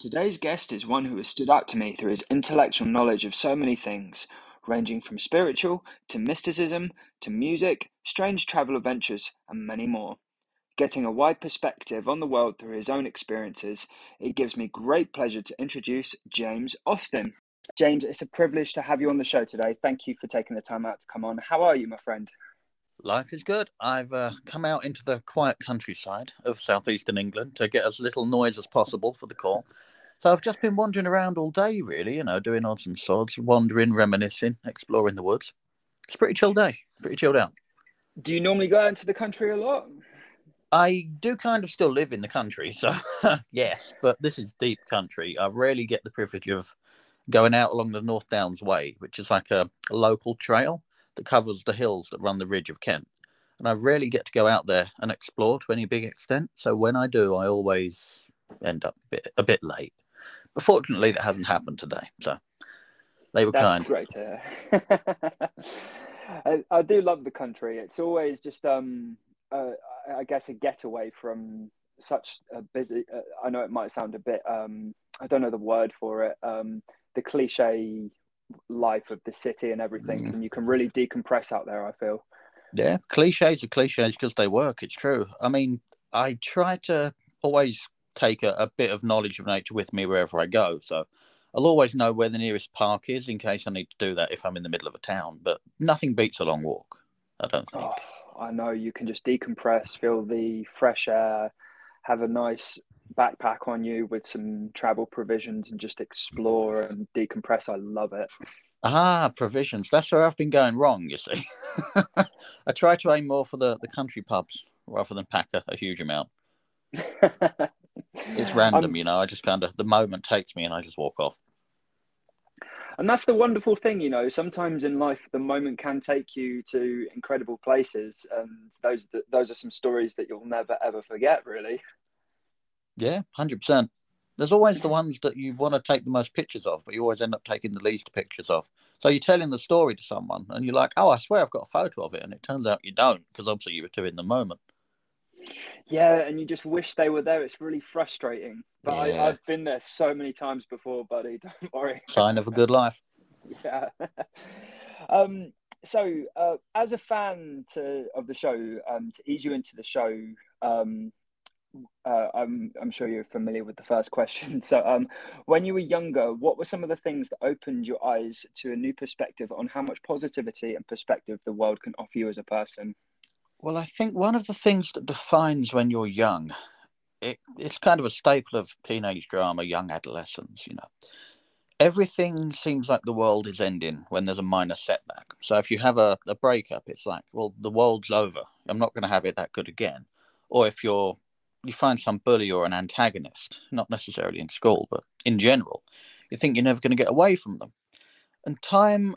Today's guest is one who has stood out to me through his intellectual knowledge of so many things, ranging from spiritual to mysticism to music, strange travel adventures, and many more. Getting a wide perspective on the world through his own experiences, it gives me great pleasure to introduce James Austin. James, it's a privilege to have you on the show today. Thank you for taking the time out to come on. How are you, my friend? Life is good. I've uh, come out into the quiet countryside of southeastern England to get as little noise as possible for the call. So I've just been wandering around all day, really, you know, doing odds and sods, wandering, reminiscing, exploring the woods. It's a pretty chill day, pretty chilled out. Do you normally go out into the country a lot? I do kind of still live in the country, so yes, but this is deep country. I rarely get the privilege of going out along the North Downs Way, which is like a, a local trail that covers the hills that run the ridge of Kent. And I rarely get to go out there and explore to any big extent. So when I do, I always end up a bit, a bit late. But fortunately, that hasn't happened today. So they were That's kind. great to. I, I do love the country. It's always just, um, uh, I guess, a getaway from such a busy. Uh, I know it might sound a bit. Um, I don't know the word for it. Um, the cliche life of the city and everything, Mm. and you can really decompress out there. I feel. Yeah, cliches are cliches because they work. It's true. I mean, I try to always take a, a bit of knowledge of nature with me wherever I go. So I'll always know where the nearest park is in case I need to do that if I'm in the middle of a town. But nothing beats a long walk, I don't think. Oh, I know you can just decompress, feel the fresh air, have a nice backpack on you with some travel provisions, and just explore and decompress. I love it. Ah, provisions. That's where I've been going wrong, you see. I try to aim more for the, the country pubs rather than pack a, a huge amount. It's random, Um, you know. I just kind of, the moment takes me and I just walk off. and that's the wonderful thing, you know. Sometimes in life, the moment can take you to incredible places, and those those are some stories that you'll never ever forget. Really. Yeah, 100%. There's always the ones that you want to take the most pictures of, but you always end up taking the least pictures of. So you're telling the story to someone and you're like, oh, I swear I've got a photo of it. And it turns out you don't because obviously you were too in the moment. Yeah, and you just wish they were there. It's really frustrating. But Yeah. I, I've been there so many times before, buddy. Don't worry. Sign of a good life. Yeah. um, so, uh, as a fan to, of the show, um, to ease you into the show, um, uh, I'm, I'm sure you're familiar with the first question. So, um, when you were younger, what were some of the things that opened your eyes to a new perspective on how much positivity and perspective the world can offer you as a person? Well, I think one of the things that defines when you're young, it, it's kind of a staple of teenage drama, young adolescence, you know. Everything seems like the world is ending when there's a minor setback. So if you have a, a breakup, it's like, well, the world's over. I'm not going to have it that good again. Or if you're you find some bully or an antagonist, not necessarily in school, but in general, you think you're never going to get away from them. And time,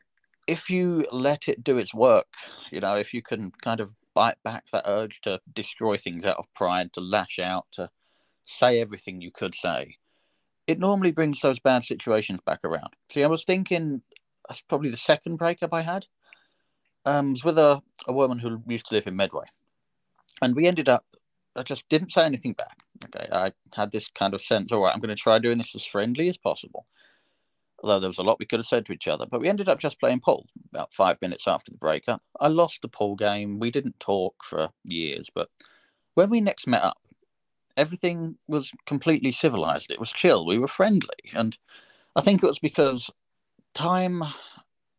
if you let it do its work, you know, if you can kind of bite back that urge to destroy things out of pride, to lash out, to say everything you could say, it normally brings those bad situations back around. See, I was thinking that's probably the second breakup I had. Um, was with a, a woman who used to live in Medway. And we ended up, I just didn't say anything back. Okay. I had this kind of sense, all right, I'm going to try doing this as friendly as possible. Although there was a lot we could have said to each other, but we ended up just playing pool about five minutes after the breakup. I lost the pool game. We didn't talk for years, but when we next met up, everything was completely civilized. It was chill. We were friendly. And I think it was because time,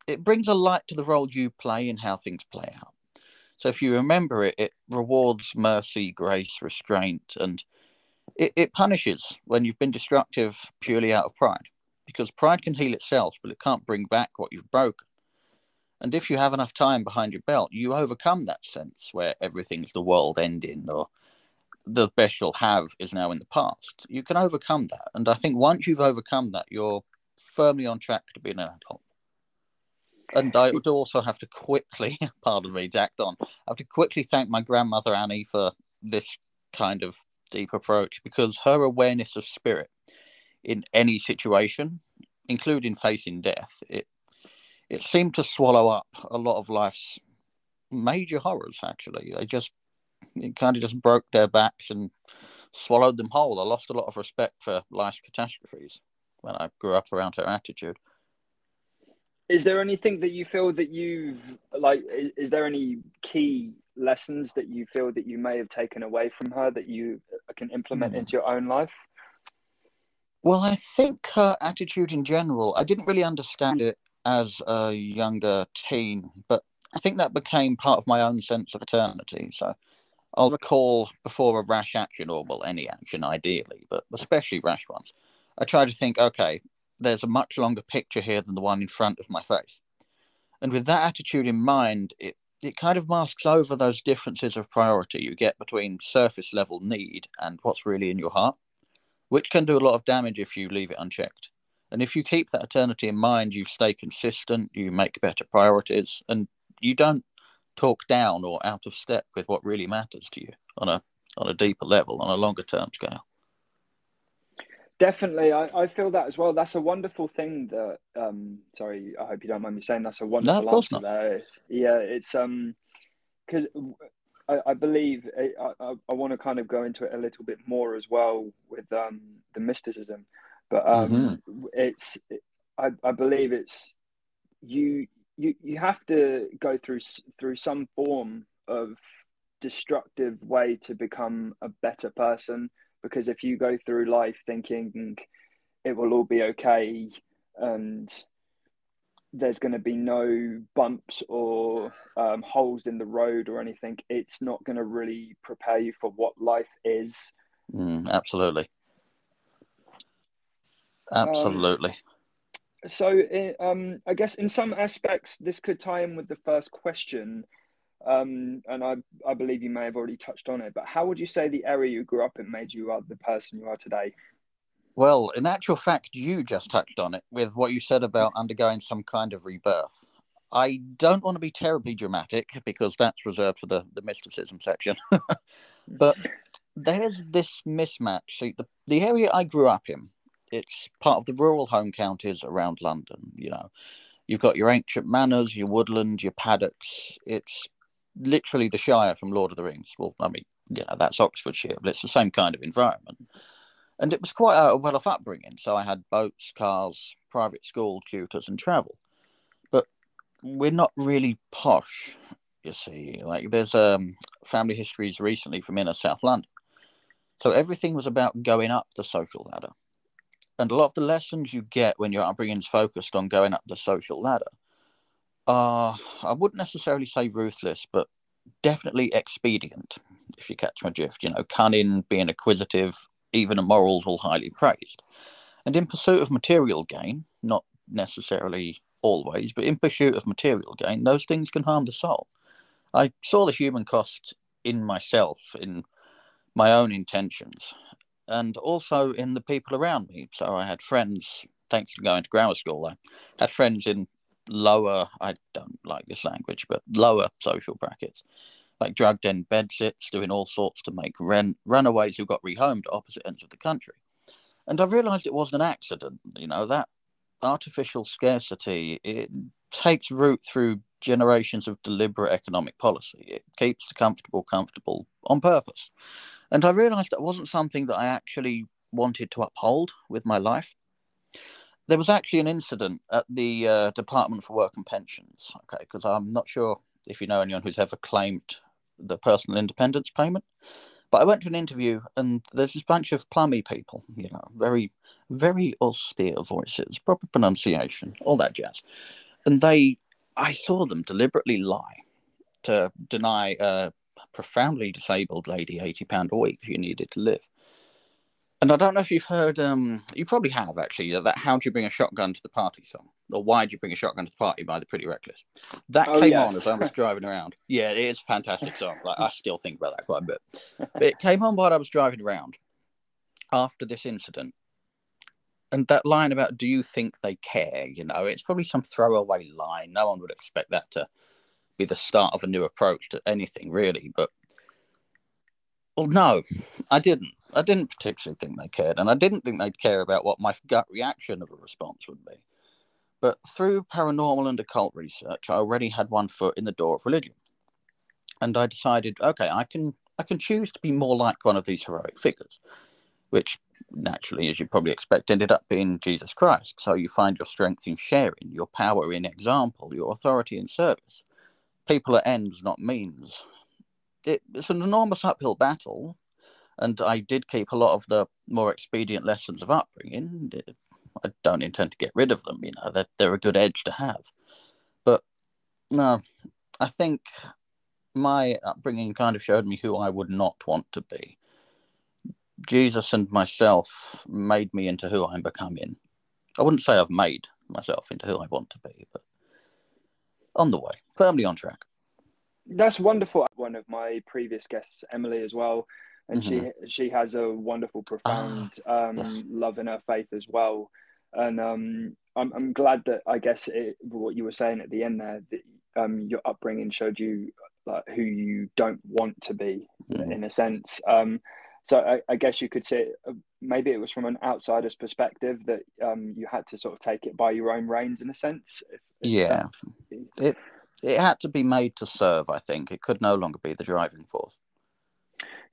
it brings a light to the role you play and how things play out. So if you remember it, it rewards mercy, grace, restraint, and it, it punishes when you've been destructive purely out of pride. Because pride can heal itself, but it can't bring back what you've broken. And if you have enough time behind your belt, you overcome that sense where everything's the world ending or the best you'll have is now in the past. You can overcome that. And I think once you've overcome that, you're firmly on track to being an adult. And I would also have to quickly, pardon me, jacked on, I have to quickly thank my grandmother Annie for this kind of deep approach because her awareness of spirit in any situation, including facing death, it it seemed to swallow up a lot of life's major horrors. Actually, they just it kind of just broke their backs and swallowed them whole. I lost a lot of respect for life's catastrophes when I grew up around her attitude. Is there anything that you feel that you've like? Is, is there any key lessons that you feel that you may have taken away from her that you can implement mm. into your own life? Well, I think her attitude in general, I didn't really understand it as a younger teen, but I think that became part of my own sense of eternity. So I'll recall before a rash action, or well, any action ideally, but especially rash ones, I try to think, okay, there's a much longer picture here than the one in front of my face. And with that attitude in mind, it, it kind of masks over those differences of priority you get between surface level need and what's really in your heart which can do a lot of damage if you leave it unchecked. And if you keep that eternity in mind, you stay consistent, you make better priorities, and you don't talk down or out of step with what really matters to you on a on a deeper level, on a longer term scale. Definitely, I, I feel that as well. That's a wonderful thing. That um, sorry, I hope you don't mind me saying that's a wonderful no, answer. Not. There, yeah, it's um, because I, I believe I, I, I want to kind of go into it a little bit more as well with um, the mysticism, but um, mm-hmm. it's I, I believe it's you you you have to go through through some form of destructive way to become a better person because if you go through life thinking it will all be okay and there's going to be no bumps or um, holes in the road or anything, it's not going to really prepare you for what life is. Mm, absolutely. Absolutely. Um, so, um, I guess in some aspects, this could tie in with the first question. Um, and I, I believe you may have already touched on it, but how would you say the area you grew up in made you the person you are today? Well, in actual fact, you just touched on it with what you said about undergoing some kind of rebirth. I don't want to be terribly dramatic because that's reserved for the, the mysticism section. but there's this mismatch. See, the, the area I grew up in, it's part of the rural home counties around London. You know, you've got your ancient manors, your woodland, your paddocks. It's literally the Shire from Lord of the Rings. Well, I mean, you know, that's Oxfordshire, but it's the same kind of environment and it was quite a well off upbringing. So I had boats, cars, private school, tutors, and travel. But we're not really posh, you see. Like there's um, family histories recently from inner South London. So everything was about going up the social ladder. And a lot of the lessons you get when your upbringing is focused on going up the social ladder are, I wouldn't necessarily say ruthless, but definitely expedient, if you catch my drift. You know, cunning, being acquisitive, even morals will highly praised. And in pursuit of material gain, not necessarily always, but in pursuit of material gain, those things can harm the soul. I saw the human cost in myself, in my own intentions, and also in the people around me. So I had friends, thanks to going to grammar school, I had friends in lower, I don't like this language, but lower social brackets like drugged in bedsits, doing all sorts to make rent, runaways who got rehomed at opposite ends of the country. And I realised it wasn't an accident. You know that artificial scarcity it takes root through generations of deliberate economic policy. It keeps the comfortable comfortable on purpose. And I realised that wasn't something that I actually wanted to uphold with my life. There was actually an incident at the uh, Department for Work and Pensions. Okay, because I'm not sure if you know anyone who's ever claimed the personal independence payment. But I went to an interview and there's this bunch of plummy people, you know, very, very austere voices, proper pronunciation, all that jazz. And they, I saw them deliberately lie to deny a profoundly disabled lady £80 a week she needed to live. And I don't know if you've heard, um, you probably have actually, that How Do You Bring a Shotgun to the Party song, or Why Do You Bring a Shotgun to the Party by the Pretty Reckless. That oh, came yes. on as I was driving around. Yeah, it is a fantastic song. Like, I still think about that quite a bit. But it came on while I was driving around after this incident. And that line about, do you think they care? You know, it's probably some throwaway line. No one would expect that to be the start of a new approach to anything, really. But, well, no, I didn't. I didn't particularly think they cared, and I didn't think they'd care about what my gut reaction of a response would be. But through paranormal and occult research, I already had one foot in the door of religion. And I decided, okay, I can I can choose to be more like one of these heroic figures, which naturally, as you probably expect, ended up being Jesus Christ. So you find your strength in sharing, your power in example, your authority in service. People are ends, not means. It, it's an enormous uphill battle, and I did keep a lot of the more expedient lessons of upbringing. I don't intend to get rid of them, you know, they're, they're a good edge to have. But no, I think my upbringing kind of showed me who I would not want to be. Jesus and myself made me into who I'm becoming. I wouldn't say I've made myself into who I want to be, but on the way, firmly on track. That's wonderful. One of my previous guests, Emily, as well, and mm-hmm. she she has a wonderful, profound ah, um, yes. love in her faith as well. And um, I'm I'm glad that I guess it, what you were saying at the end there that um, your upbringing showed you like who you don't want to be mm-hmm. in a sense. Um, so I, I, guess you could say uh, maybe it was from an outsider's perspective that um, you had to sort of take it by your own reins in a sense. If, if yeah, it it had to be made to serve. I think it could no longer be the driving force.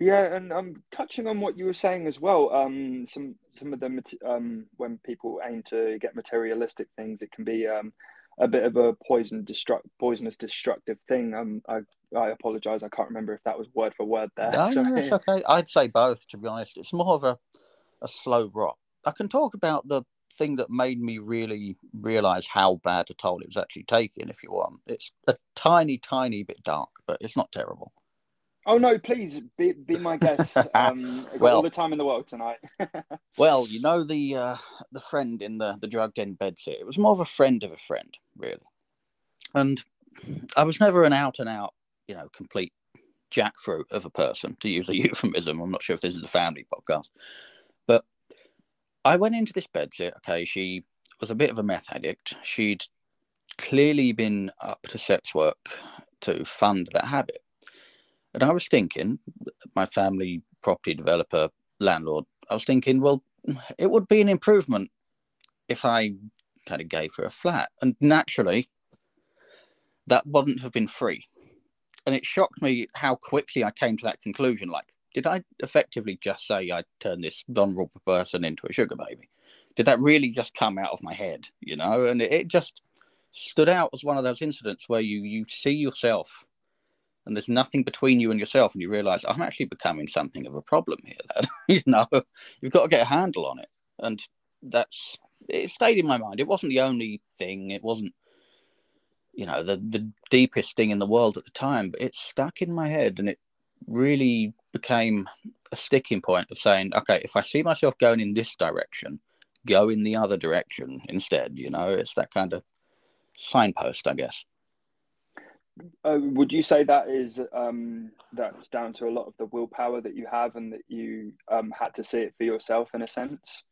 Yeah, and um, touching on what you were saying as well, um, some some of the um, when people aim to get materialistic things, it can be um, a bit of a poison destruct poisonous destructive thing. Um, I I apologize. I can't remember if that was word for word there. No, so, it's okay. I'd say both. To be honest, it's more of a a slow rot. I can talk about the thing that made me really realize how bad a toll it was actually taking. If you want, it's a tiny, tiny bit dark, but it's not terrible. Oh no! Please be be my guest. Um, well, all the time in the world tonight. well, you know the uh, the friend in the the drug den bed here. It was more of a friend of a friend, really. And I was never an out and out, you know, complete jackfruit of a person, to use a euphemism. I'm not sure if this is a family podcast, but I went into this bedsit. Okay, she was a bit of a meth addict. She'd clearly been up to sex work to fund that habit and I was thinking, my family property developer, landlord, I was thinking, well, it would be an improvement if I kind of gave her a flat. And naturally, that wouldn't have been free. And it shocked me how quickly I came to that conclusion. Like, did I effectively just say I turned this vulnerable person into a sugar baby? Did that really just come out of my head? You know, and it, it just stood out as one of those incidents where you you see yourself and there's nothing between you and yourself, and you realize I'm actually becoming something of a problem here. You know, you've got to get a handle on it, and that's it. Stayed in my mind. It wasn't the only thing. It wasn't, you know, the the deepest thing in the world at the time, but it stuck in my head, and it really became a sticking point of saying, okay, if I see myself going in this direction, go in the other direction instead. You know, it's that kind of signpost, I guess. Uh, would you say that is um, that's down to a lot of the willpower that you have, and that you um, had to see it for yourself in a sense?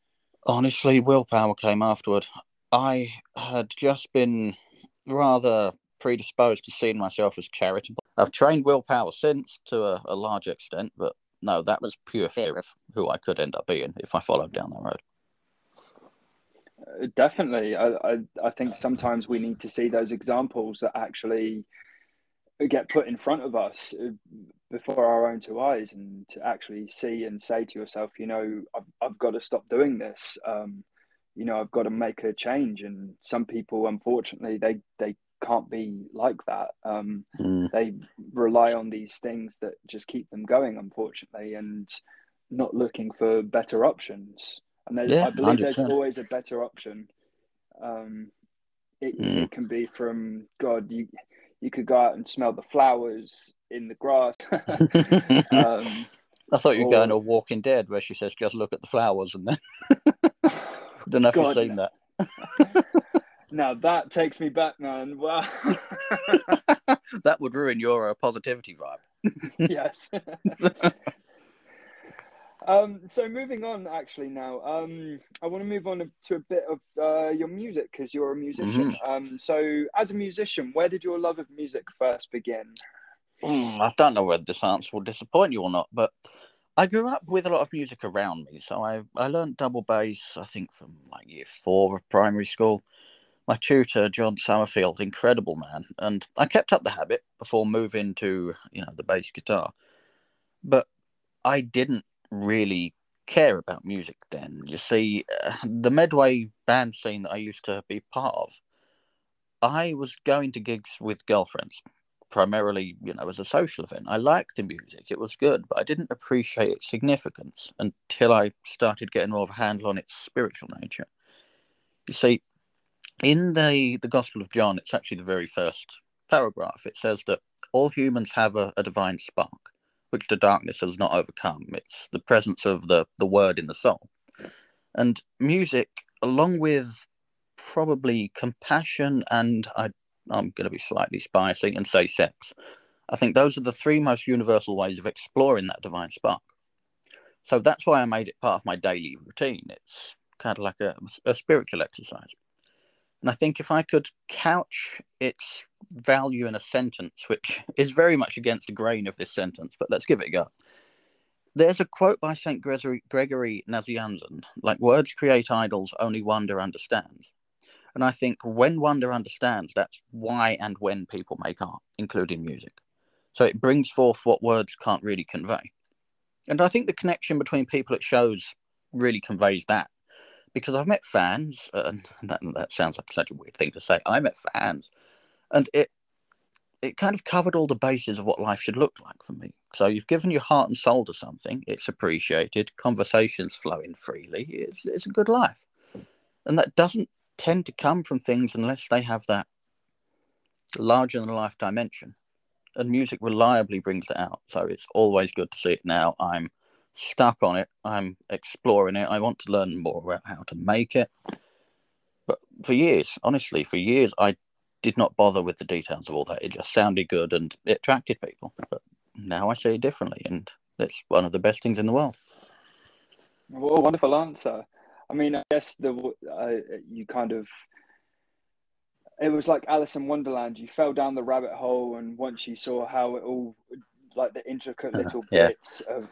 Honestly, willpower came afterward. I had just been rather predisposed to seeing myself as charitable. I've trained willpower since to a, a large extent, but no, that was pure fear of who I could end up being if I followed down that road. Uh, definitely, I, I I think sometimes we need to see those examples that actually get put in front of us uh, before our own two eyes and to actually see and say to yourself you know i've, I've got to stop doing this um, you know i've got to make a change and some people unfortunately they they can't be like that um, mm. they rely on these things that just keep them going unfortunately and not looking for better options and yeah, i believe 100%. there's always a better option um, it, mm. it can be from god you you could go out and smell the flowers in the grass. um, I thought you were or... going to Walking Dead, where she says, "Just look at the flowers," and then don't know if God, you've seen that. now that takes me back, man. Wow, that would ruin your uh, positivity vibe. yes. Um, so moving on, actually now, um, I want to move on to a bit of uh, your music because you're a musician. Mm-hmm. Um, so as a musician, where did your love of music first begin? Mm, I don't know whether this answer will disappoint you or not, but I grew up with a lot of music around me. So I I learned double bass, I think, from like year four of primary school. My tutor, John Summerfield, incredible man, and I kept up the habit before moving to you know the bass guitar but I didn't really care about music then. You see, uh, the Medway band scene that I used to be part of, I was going to gigs with girlfriends, primarily, you know, as a social event. I liked the music, it was good, but I didn't appreciate its significance until I started getting more of a handle on its spiritual nature. You see, in the, the Gospel of John, it's actually the very first paragraph. It says that all humans have a, a divine spark which the darkness has not overcome. It's the presence of the, the word in the soul. And music, along with probably compassion and I, I'm going to be slightly spicy and say sex, I think those are the three most universal ways of exploring that divine spark. So that's why I made it part of my daily routine. It's kind of like a, a spiritual exercise. And I think if I could couch its value in a sentence, which is very much against the grain of this sentence, but let's give it a go. There's a quote by St. Gregory, Gregory Nazianzen like, words create idols, only wonder understands. And I think when wonder understands, that's why and when people make art, including music. So it brings forth what words can't really convey. And I think the connection between people at shows really conveys that because I've met fans, and that, that sounds like such a weird thing to say. I met fans, and it it kind of covered all the bases of what life should look like for me. So you've given your heart and soul to something; it's appreciated. Conversations flowing freely. It's it's a good life, and that doesn't tend to come from things unless they have that larger than life dimension. And music reliably brings it out. So it's always good to see it now. I'm stuck on it. I'm exploring it. I want to learn more about how to make it. But for years, honestly, for years, I did not bother with the details of all that. It just sounded good and it attracted people. But now I see it differently, and it's one of the best things in the world. What a wonderful answer. I mean, I guess the uh, you kind of it was like Alice in Wonderland. You fell down the rabbit hole, and once you saw how it all, like the intricate little yeah. bits of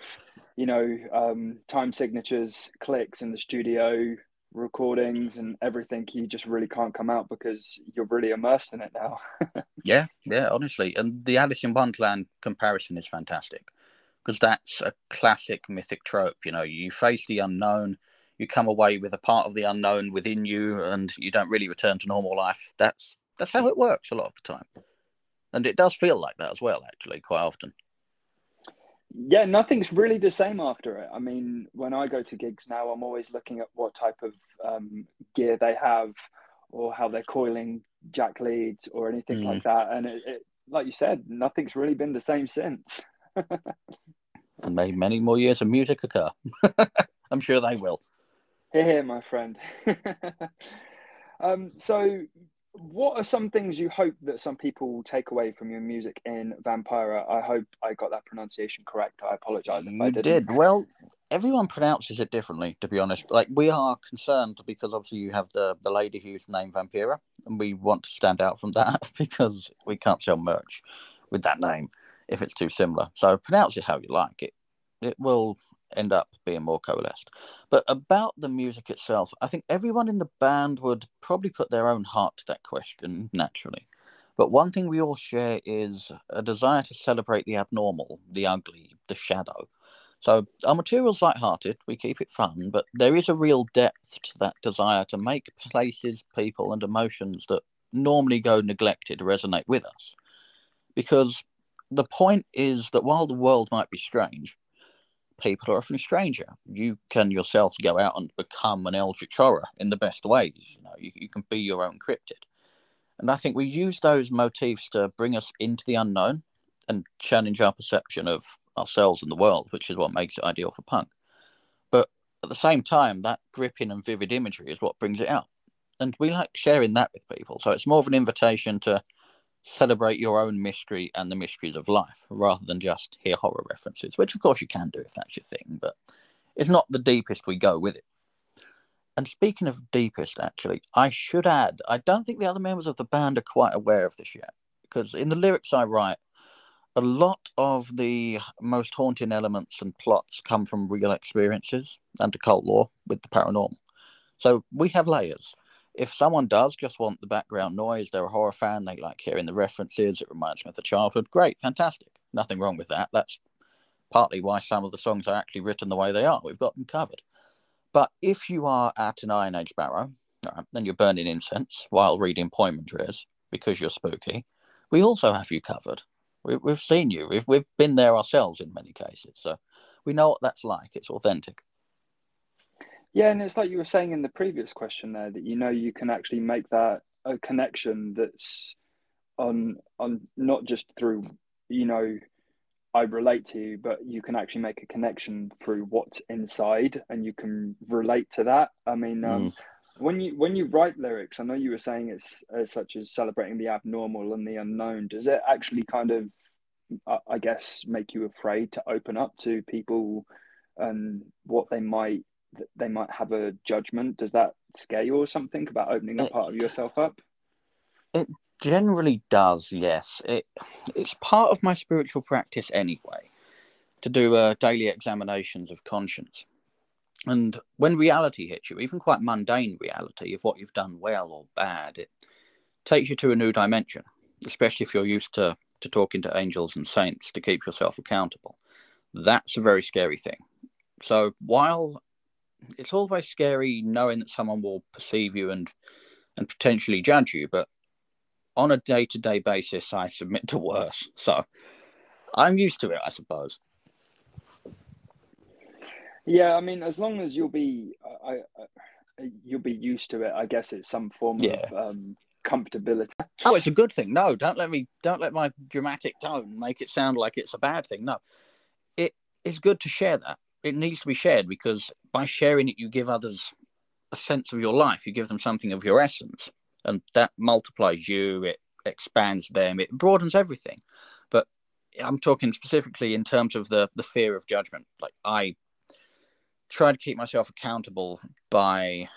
you know, um, time signatures, clicks in the studio, recordings, and everything. You just really can't come out because you're really immersed in it now. yeah, yeah, honestly. And the Alice in Wonderland comparison is fantastic because that's a classic mythic trope. You know, you face the unknown, you come away with a part of the unknown within you, and you don't really return to normal life. That's that's how it works a lot of the time, and it does feel like that as well. Actually, quite often yeah, nothing's really the same after it. I mean, when I go to gigs now, I'm always looking at what type of um, gear they have or how they're coiling jack leads or anything mm. like that. And it, it, like you said, nothing's really been the same since. and may many more years of music occur. I'm sure they will. Here, here, my friend. um, so what are some things you hope that some people will take away from your music in Vampira? I hope I got that pronunciation correct. I apologize if you I didn't. did. Well, everyone pronounces it differently, to be honest. Like we are concerned because obviously you have the the lady who's named Vampira, and we want to stand out from that because we can't sell merch with that name if it's too similar. So pronounce it how you like. It it will end up being more coalesced. But about the music itself, I think everyone in the band would probably put their own heart to that question naturally. But one thing we all share is a desire to celebrate the abnormal, the ugly, the shadow. So our material's light-hearted, we keep it fun, but there is a real depth to that desire to make places, people, and emotions that normally go neglected resonate with us. Because the point is that while the world might be strange, people are often a stranger. You can yourself go out and become an Eldritch horror in the best ways. You know, you, you can be your own cryptid. And I think we use those motifs to bring us into the unknown and challenge our perception of ourselves and the world, which is what makes it ideal for punk. But at the same time, that gripping and vivid imagery is what brings it out. And we like sharing that with people. So it's more of an invitation to celebrate your own mystery and the mysteries of life rather than just hear horror references, which of course you can do if that's your thing, but it's not the deepest we go with it. And speaking of deepest, actually, I should add, I don't think the other members of the band are quite aware of this yet, because in the lyrics I write, a lot of the most haunting elements and plots come from real experiences and occult lore with the paranormal. So we have layers if someone does just want the background noise, they're a horror fan, they like hearing the references, it reminds me of the childhood, great, fantastic. Nothing wrong with that. That's partly why some of the songs are actually written the way they are. We've got them covered. But if you are at an Iron Age barrow, then you're burning incense while reading Poimandres because you're spooky, we also have you covered. We, we've seen you. We've been there ourselves in many cases. So we know what that's like. It's authentic. Yeah, and it's like you were saying in the previous question there that you know you can actually make that a connection that's on on not just through you know I relate to you, but you can actually make a connection through what's inside, and you can relate to that. I mean, um, mm. when you when you write lyrics, I know you were saying it's uh, such as celebrating the abnormal and the unknown. Does it actually kind of, uh, I guess, make you afraid to open up to people and what they might they might have a judgment? Does that scare you or something about opening that part of yourself up? It generally does, yes. It it's part of my spiritual practice anyway, to do uh, daily examinations of conscience. And when reality hits you, even quite mundane reality of what you've done well or bad, it takes you to a new dimension, especially if you're used to, to talking to angels and saints to keep yourself accountable. That's a very scary thing. So while it's always scary knowing that someone will perceive you and and potentially judge you, but on a day to day basis, I submit to worse. So I'm used to it, I suppose. Yeah, I mean, as long as you'll be, I, I you'll be used to it. I guess it's some form yeah. of um, comfortability. Oh, it's a good thing. No, don't let me, don't let my dramatic tone make it sound like it's a bad thing. No, it is good to share that. It needs to be shared because by sharing it, you give others a sense of your life. You give them something of your essence and that multiplies you it expands them it broadens everything. But i'm talking specifically in terms of the the fear of judgment. Like i try to keep myself accountable by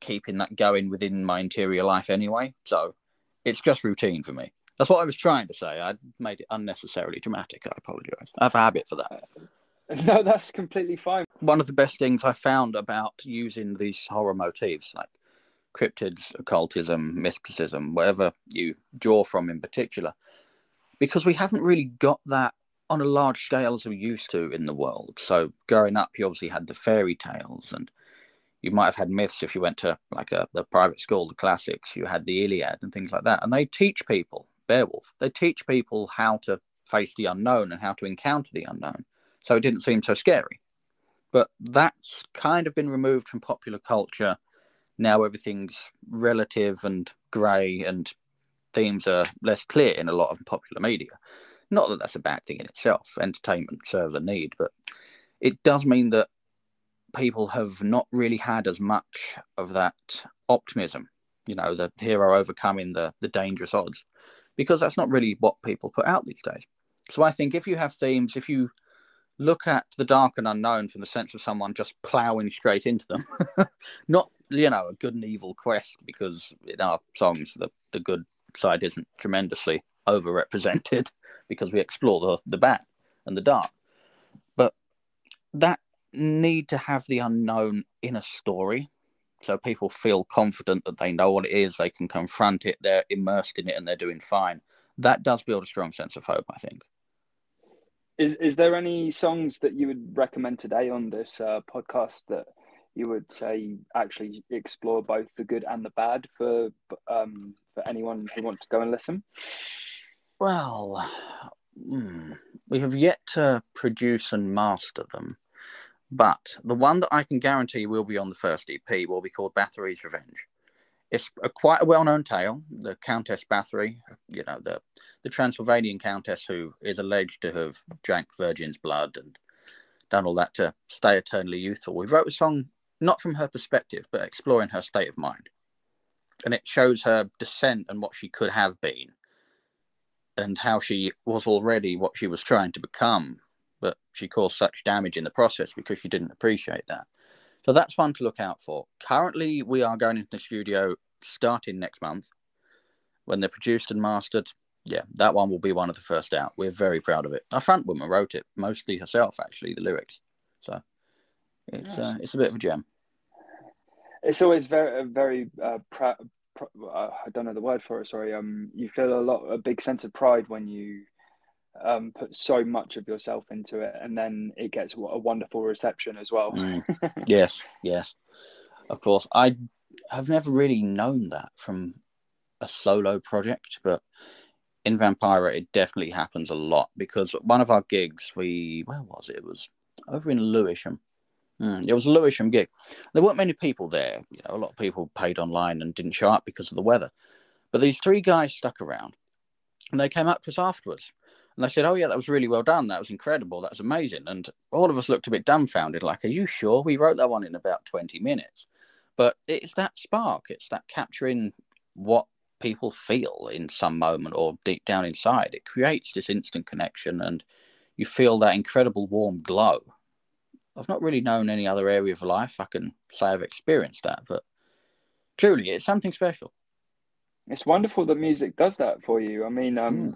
keeping that going within my interior life anyway. So it's just routine for me. That's what i was trying to say. I made it unnecessarily dramatic. I apologize. I have a habit for that no that's completely fine one of the best things i found about using these horror motifs like cryptids, occultism, mysticism, whatever you draw from in particular, because we haven't really got that on a large scale as we used to in the world. So growing up, you obviously had the fairy tales, and you might have had myths if you went to like a the private school, the classics. You had the Iliad and things like that, and they teach people Beowulf. They teach people how to face the unknown and how to encounter the unknown. So it didn't seem so scary. But that's kind of been removed from popular culture now everything's relative and grey and themes are less clear in a lot of popular media. Not that that's a bad thing in itself. Entertainment serves a need, but it does mean that people have not really had as much of that optimism, you know, the hero overcoming the, the dangerous odds, because that's not really what people put out these days. So I think if you have themes, if you look at the dark and unknown from the sense of someone just ploughing straight into them, not you know a good and evil quest because in our songs the the good side isn't tremendously overrepresented because we explore the the bad and the dark, but that need to have the unknown in a story so people feel confident that they know what it is they can confront it they're immersed in it and they're doing fine that does build a strong sense of hope i think is is there any songs that you would recommend today on this uh, podcast that you would say actually explore both the good and the bad for um, for anyone who wants to go and listen? Well, hmm, we have yet to produce and master them, but the one that I can guarantee will be on the first EP will be called Bathory's Revenge. It's a, quite a well-known tale. The Countess Bathory, you know, the the Transylvanian countess who is alleged to have drank virgin's blood and done all that to stay eternally youthful. We wrote a song not from her perspective, but exploring her state of mind. And it shows her descent and what she could have been, and how she was already what she was trying to become, but she caused such damage in the process because she didn't appreciate that. So that's fun to look out for. Currently, we are going into the studio starting next month. When they're produced and mastered, yeah, that one will be one of the first out. We're very proud of it. Our front woman wrote it, mostly herself, actually, the lyrics. So it's uh, it's a bit of a gem. It's always very very uh, proud. uh, I don't know the word for it. Sorry. Um, you feel a lot, a big sense of pride when you um, put so much of yourself into it, and then it gets a wonderful reception as well. Mm. yes, yes, of course. I have never really known that from a solo project, but in Vampira, it definitely happens a lot because one of our gigs, we where was it? It was over in Lewisham. Mm, it was a Lewisham gig. There weren't many people there. You know, a lot of people paid online and didn't show up because of the weather. But these three guys stuck around, and they came up to us afterwards, and they said, "Oh yeah, that was really well done. That was incredible. That was amazing." And all of us looked a bit dumbfounded, like, "Are you sure we wrote that one in about twenty minutes?" But it's that spark. It's that capturing what people feel in some moment or deep down inside. It creates this instant connection, and you feel that incredible warm glow. I've not really known any other area of life I can say I've experienced that, but truly, it's something special. It's wonderful that music does that for you. I mean, um, mm.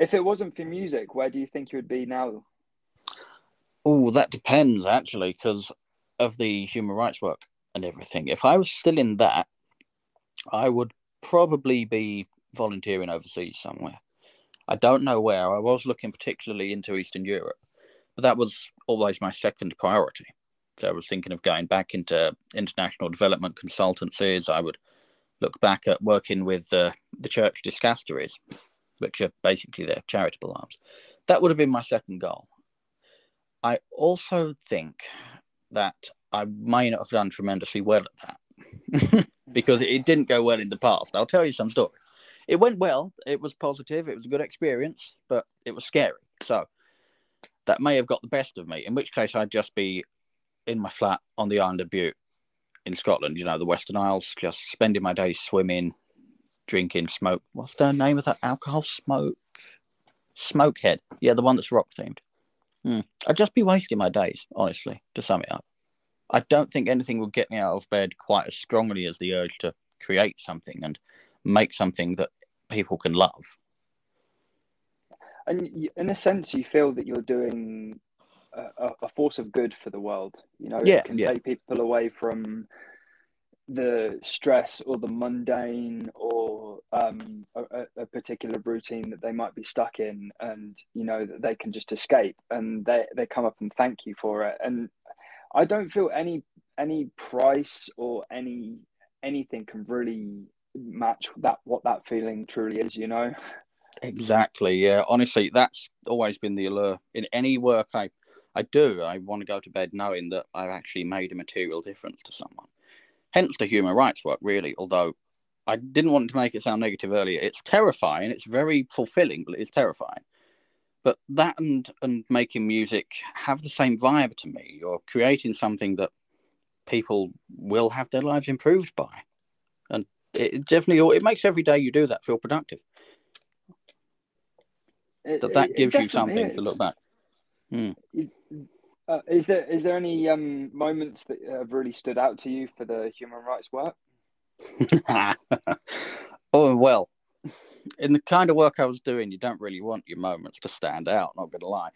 If it wasn't for music, where do you think you would be now? Oh, that depends actually, because of the human rights work and everything. If I was still in that, I would probably be volunteering overseas somewhere. I don't know where. I was looking particularly into Eastern Europe, but that was always my second priority. So I was thinking of going back into international development consultancies. I would look back at working with uh, the church dicasteries, which are basically their charitable arms. That would have been my second goal. I also think that I may not have done tremendously well at that because it didn't go well in the past. I'll tell you some stories. It went well. It was positive. It was a good experience, but it was scary. So that may have got the best of me. In which case, I'd just be in my flat on the island of Bute in Scotland. You know, the Western Isles, just spending my days swimming, drinking, smoke. What's the name of that alcohol? Smoke, Smokehead. Yeah, the one that's rock themed. Hmm. I'd just be wasting my days, honestly. To sum it up. I don't think anything will get me out of bed quite as strongly as the urge to create something and make something that people can love. And in a sense, you feel that you're doing a, a force of good for the world. You know, yeah, it can yeah. take people away from the stress or the mundane or um, a, a, particular routine that they might be stuck in and you know that they can just escape and they, they come up and thank you for it and I don't feel any any price or any anything can really match that what that feeling truly is. You know. Exactly. Yeah. Honestly, that's always been the allure in any work I I do. I want to go to bed knowing that I've actually made a material difference to someone. Hence the human rights work, really. Although I didn't want to make it sound negative earlier. It's terrifying. It's very fulfilling, but it's terrifying. But that and and making music have the same vibe to me. You're creating something that people will have their lives improved by, and it definitely it makes every day you do that feel productive. It, that that gives you something is. to look back. Hmm. Uh, is there is there any um, moments that have really stood out to you for the human rights work? oh well, in the kind of work I was doing, you don't really want your moments to stand out, not going to lie.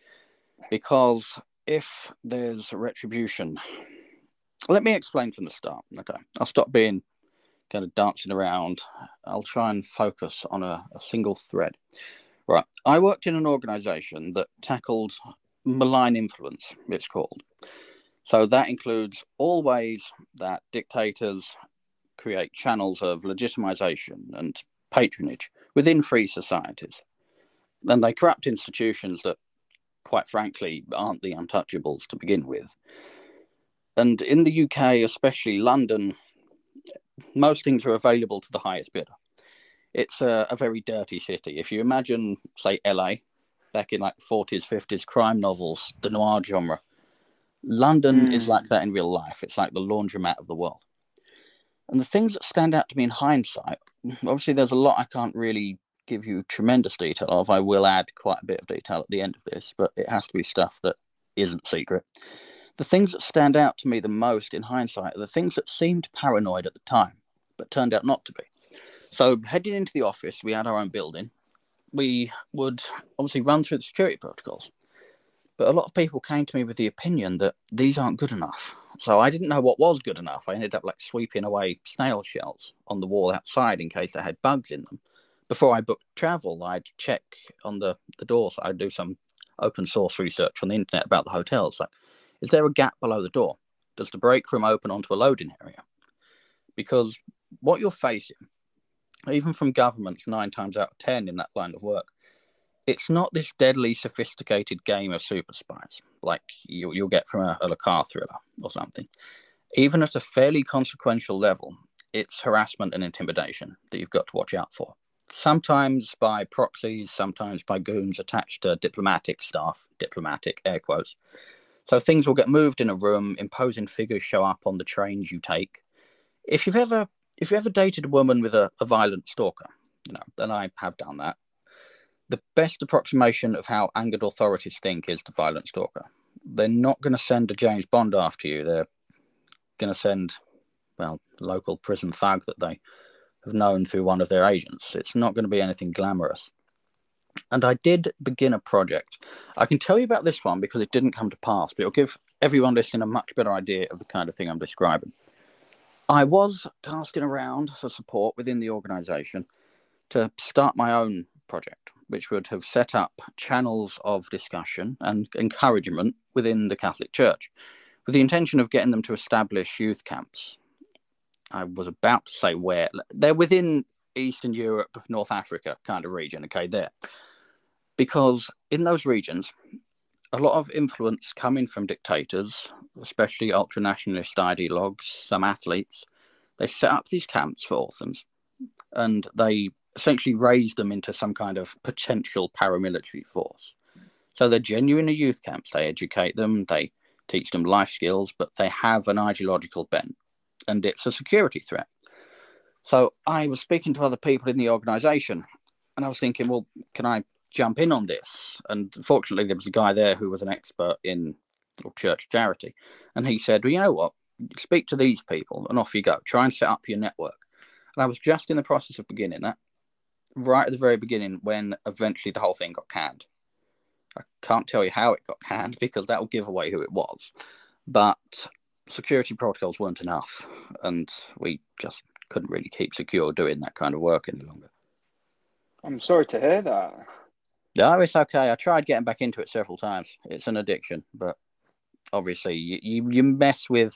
Because if there's retribution, let me explain from the start. Okay. I'll stop being kind of dancing around. I'll try and focus on a, a single thread. Right. I worked in an organization that tackled malign influence, it's called. So that includes all ways that dictators create channels of legitimization and patronage within free societies. And they corrupt institutions that, quite frankly, aren't the untouchables to begin with. And in the UK, especially London, most things are available to the highest bidder. It's a, a very dirty city. If you imagine, say, LA, back in like 40s, 50s, crime novels, the noir genre, London mm. is like that in real life. It's like the laundromat of the world. And the things that stand out to me in hindsight, mm, obviously, there's a lot I can't really give you tremendous detail of. I will add quite a bit of detail at the end of this, but it has to be stuff that isn't secret. The things that stand out to me the most in hindsight are the things that seemed paranoid at the time, but turned out not to be. So, heading into the office, we had our own building. We would obviously run through the security protocols. But a lot of people came to me with the opinion that these aren't good enough. So I didn't know what was good enough. I ended up like sweeping away snail shells on the wall outside in case they had bugs in them. before I booked travel, I'd check on the, the doors. I'd do some open source research on the internet about the hotels. Like, is there a gap below the door? Does the break room open onto a loading area? Because what you're facing, even from governments nine times out of 10 in that line of work, it's not this deadly sophisticated game of super spies like you, you'll get from a, a car thriller or something. Even at a fairly consequential level, it's harassment and intimidation that you've got to watch out for. Sometimes by proxies, sometimes by goons attached to diplomatic staff, diplomatic air quotes. So things will get moved in a room, imposing figures show up on the trains you take. If you've ever if you ever dated a woman with a, a violent stalker, you know, then I have done that. The best approximation of how angered authorities think is the violent stalker. They're not going to send a James Bond after you. They're going to send, well, local prison thug that they have known through one of their agents. It's not going to be anything glamorous. And I did begin a project. I can tell you about this one because it didn't come to pass, but it'll give everyone listening a much better idea of the kind of thing I'm describing. I was casting around for support within the organization to start my own project, which would have set up channels of discussion and encouragement within the Catholic Church with the intention of getting them to establish youth camps. I was about to say where. They're within Eastern Europe, North Africa kind of region, okay, there. Because in those regions, a lot of influence coming from dictators, especially ultra nationalist ideologues, some athletes, they set up these camps for orphans and they essentially raise them into some kind of potential paramilitary force. So they're genuinely youth camps. They educate them, they teach them life skills, but they have an ideological bent and it's a security threat. So I was speaking to other people in the organization and I was thinking, well, can I jump in on this. And fortunately, there was a guy there who was an expert in church charity. And he said, well, you know what? Speak to these people and off you go. Try and set up your network. And I was just in the process of beginning that right at the very beginning when eventually the whole thing got canned. I can't tell you how it got canned because that will give away who it was. But security protocols weren't enough. And we just couldn't really keep secure doing that kind of work any longer. I'm sorry to hear that. No, it's okay. I tried getting back into it several times. It's an addiction, but obviously you, you, you mess with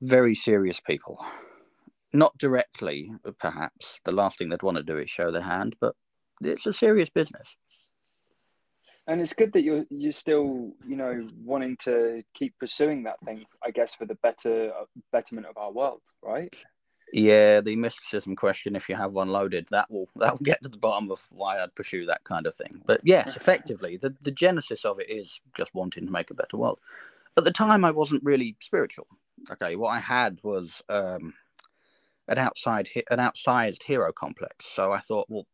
very serious people. Not directly, perhaps. The last thing they'd want to do is show their hand, but it's a serious business. And it's good that you're you're still, you know, wanting to keep pursuing that thing. I guess for the better betterment of our world, right? Yeah, the mysticism question, if you have one loaded, that will that will get to the bottom of why I'd pursue that kind of thing. But yes, effectively, the, the genesis of it is just wanting to make a better world. At the time, I wasn't really spiritual. Okay, what I had was um, an outside an outsized hero complex. So I thought, well,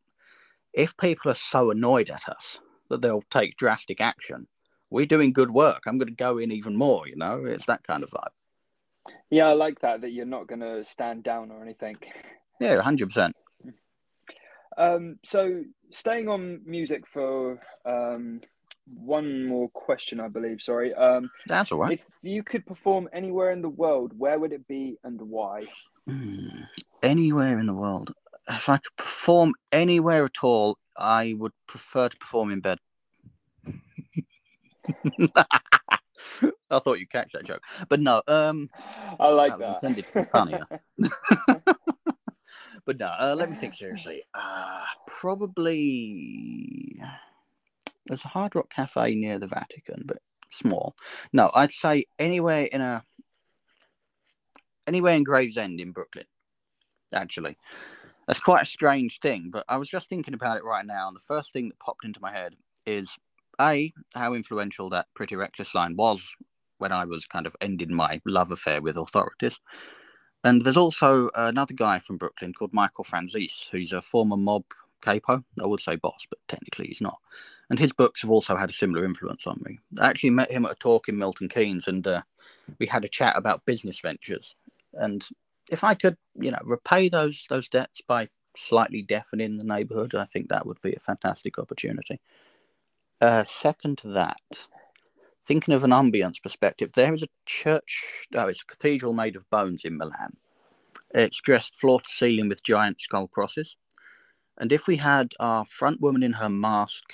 if people are so annoyed at us that they'll take drastic action, we're doing good work. I'm going to go in even more. You know, it's that kind of vibe. Yeah, I like that. That you're not going to stand down or anything. Yeah, hundred percent. Um, so staying on music for um, one more question, I believe. Sorry. Um, That's all right. If you could perform anywhere in the world, where would it be and why? Mm, anywhere in the world. If I could perform anywhere at all, I would prefer to perform in bed. I thought you'd catch that joke, but no. Um, I like that. that. Intended to be funnier. but no, uh, let me think seriously. Uh, probably there's a Hard Rock Cafe near the Vatican, but small. No, I'd say anywhere in a anywhere in Gravesend in Brooklyn. Actually, that's quite a strange thing, but I was just thinking about it right now, and the first thing that popped into my head is a how influential that Pretty Reckless line was when I was kind of ending my love affair with authorities. And there's also another guy from Brooklyn called Michael Franzese, who's a former mob capo. I would say boss, but technically he's not. And his books have also had a similar influence on me. I actually met him at a talk in Milton Keynes, and uh, we had a chat about business ventures. And if I could, you know, repay those those debts by slightly deafening the neighbourhood, I think that would be a fantastic opportunity. Uh, second to that, thinking of an ambience perspective, there is a church, oh, it's a cathedral made of bones in Milan. It's dressed floor to ceiling with giant skull crosses. And if we had our front woman in her mask,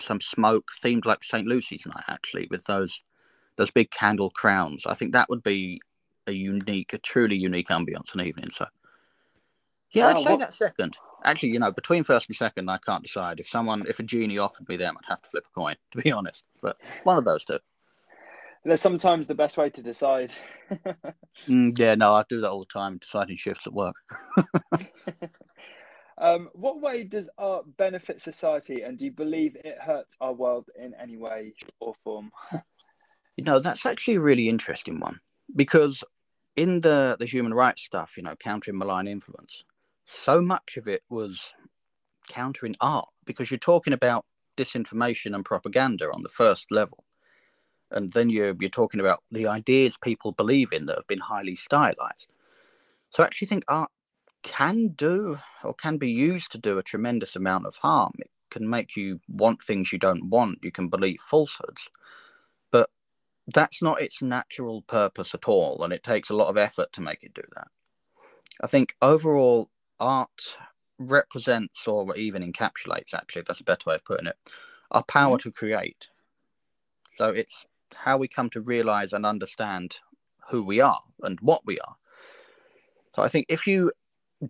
some smoke themed like St. Lucy's night, actually, with those those big candle crowns, I think that would be a unique, a truly unique ambience and evening. So, yeah, I'd say what... that second. Actually, you know, between first and second, I can't decide. If someone, if a genie offered me them, I'd have to flip a coin, to be honest. But one of those two. They're sometimes the best way to decide. mm, yeah, no, I do that all the time, deciding shifts at work. Um, what way does art benefit society, and do you believe it hurts our world in any way or form? you know, that's actually a really interesting one because in the the human rights stuff, you know, countering malign influence, so much of it was countering art because you're talking about disinformation and propaganda on the first level. And then you're, you're talking about the ideas people believe in that have been highly stylized. So I actually think art can do or can be used to do a tremendous amount of harm. It can make you want things you don't want. You can believe falsehoods. That's not its natural purpose at all. And it takes a lot of effort to make it do that. I think overall, art represents or even encapsulates, actually, that's a better way of putting it, our power mm-hmm. to create. So it's how we come to realize and understand who we are and what we are. So I think if you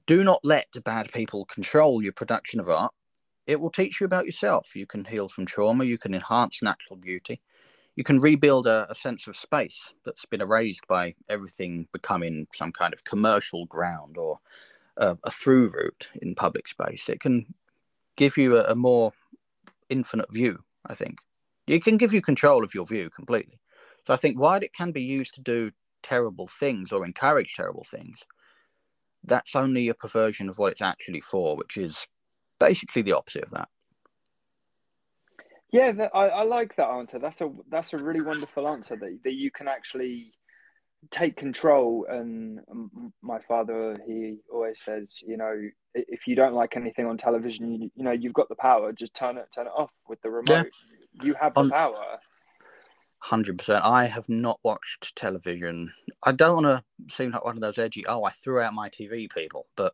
do not let bad people control your production of art. It will teach you about yourself. You can heal from trauma, you can enhance natural beauty, you can rebuild a, a sense of space that's been erased by everything becoming some kind of commercial ground or a, a through route in public space. It can give you a, a more infinite view, I think. It can give you control of your view completely. So I think while it can be used to do terrible things or encourage terrible things, that's only a perversion of what it's actually for, which is basically the opposite of that. Yeah, that, I, I like that answer. That's a that's a really wonderful answer that that you can actually take control. And my father, he always says, you know, if you don't like anything on television, you, you know, you've got the power. Just turn it turn it off with the remote. Yeah. You have the um, power. Hundred percent. I have not watched television. I don't want to seem like one of those edgy. Oh, I threw out my TV people, but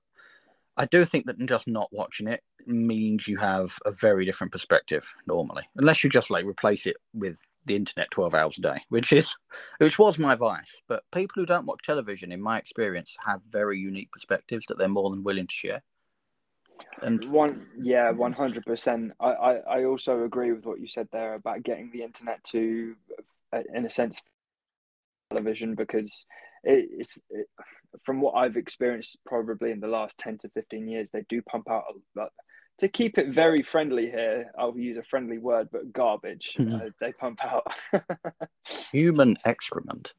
I do think that just not watching it means you have a very different perspective normally, unless you just like replace it with the internet twelve hours a day, which is which was my vice. But people who don't watch television, in my experience, have very unique perspectives that they're more than willing to share. And one, yeah, one hundred percent. I, I also agree with what you said there about getting the internet to, uh, in a sense, television because it's it, from what I've experienced probably in the last ten to fifteen years, they do pump out a lot. To keep it very friendly here, I'll use a friendly word, but garbage. Hmm. Uh, they pump out human excrement.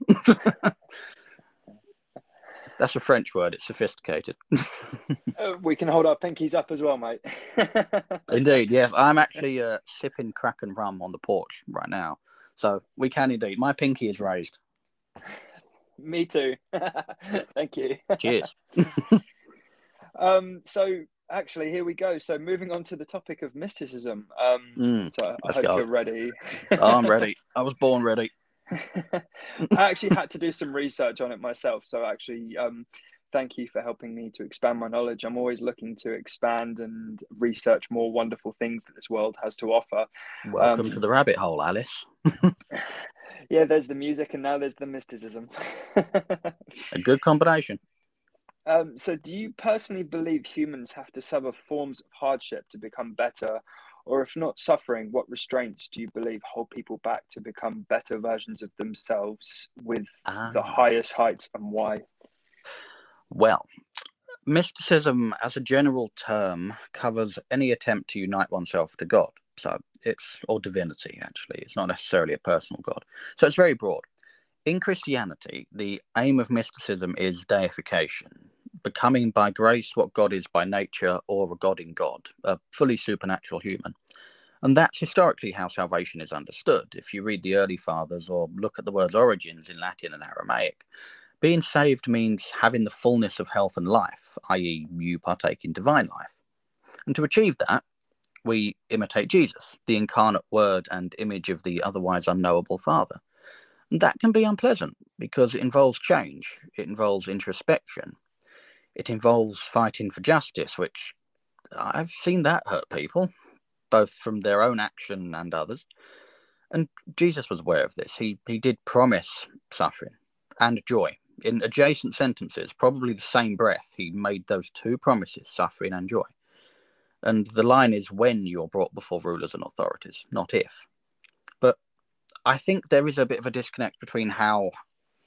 That's a French word. It's sophisticated. uh, we can hold our pinkies up as well, mate. indeed, yes. I'm actually uh, sipping Kraken rum on the porch right now, so we can indeed. My pinky is raised. Me too. Thank you. Cheers. um. So actually, here we go. So moving on to the topic of mysticism. Um. Mm, so I hope go. you're ready. oh, I'm ready. I was born ready. I actually had to do some research on it myself. So actually, um, thank you for helping me to expand my knowledge. I'm always looking to expand and research more wonderful things that this world has to offer. Welcome um, to the rabbit hole, Alice. yeah, there's the music, and now there's the mysticism. A good combination. Um, so, do you personally believe humans have to suffer forms of hardship to become better, or if not suffering, what restraints do you believe hold people back to become better versions of themselves with the ah. highest heights and why? Well, mysticism as a general term covers any attempt to unite oneself to God. So it's, or divinity actually, it's not necessarily a personal God. So it's very broad. In Christianity, the aim of mysticism is deification, becoming by grace what God is by nature or a God in God, a fully supernatural human. And that's historically how salvation is understood. If you read the early fathers or look at the word's origins in Latin and Aramaic, being saved means having the fullness of health and life, i.e., you partake in divine life. And to achieve that, we imitate Jesus, the incarnate word and image of the otherwise unknowable Father. And that can be unpleasant because it involves change, it involves introspection, it involves fighting for justice, which I've seen that hurt people, both from their own action and others. And Jesus was aware of this. He he did promise suffering and joy in adjacent sentences, probably the same breath. He made those two promises, suffering and joy. And the line is when you're brought before rulers and authorities, not if. But I think there is a bit of a disconnect between how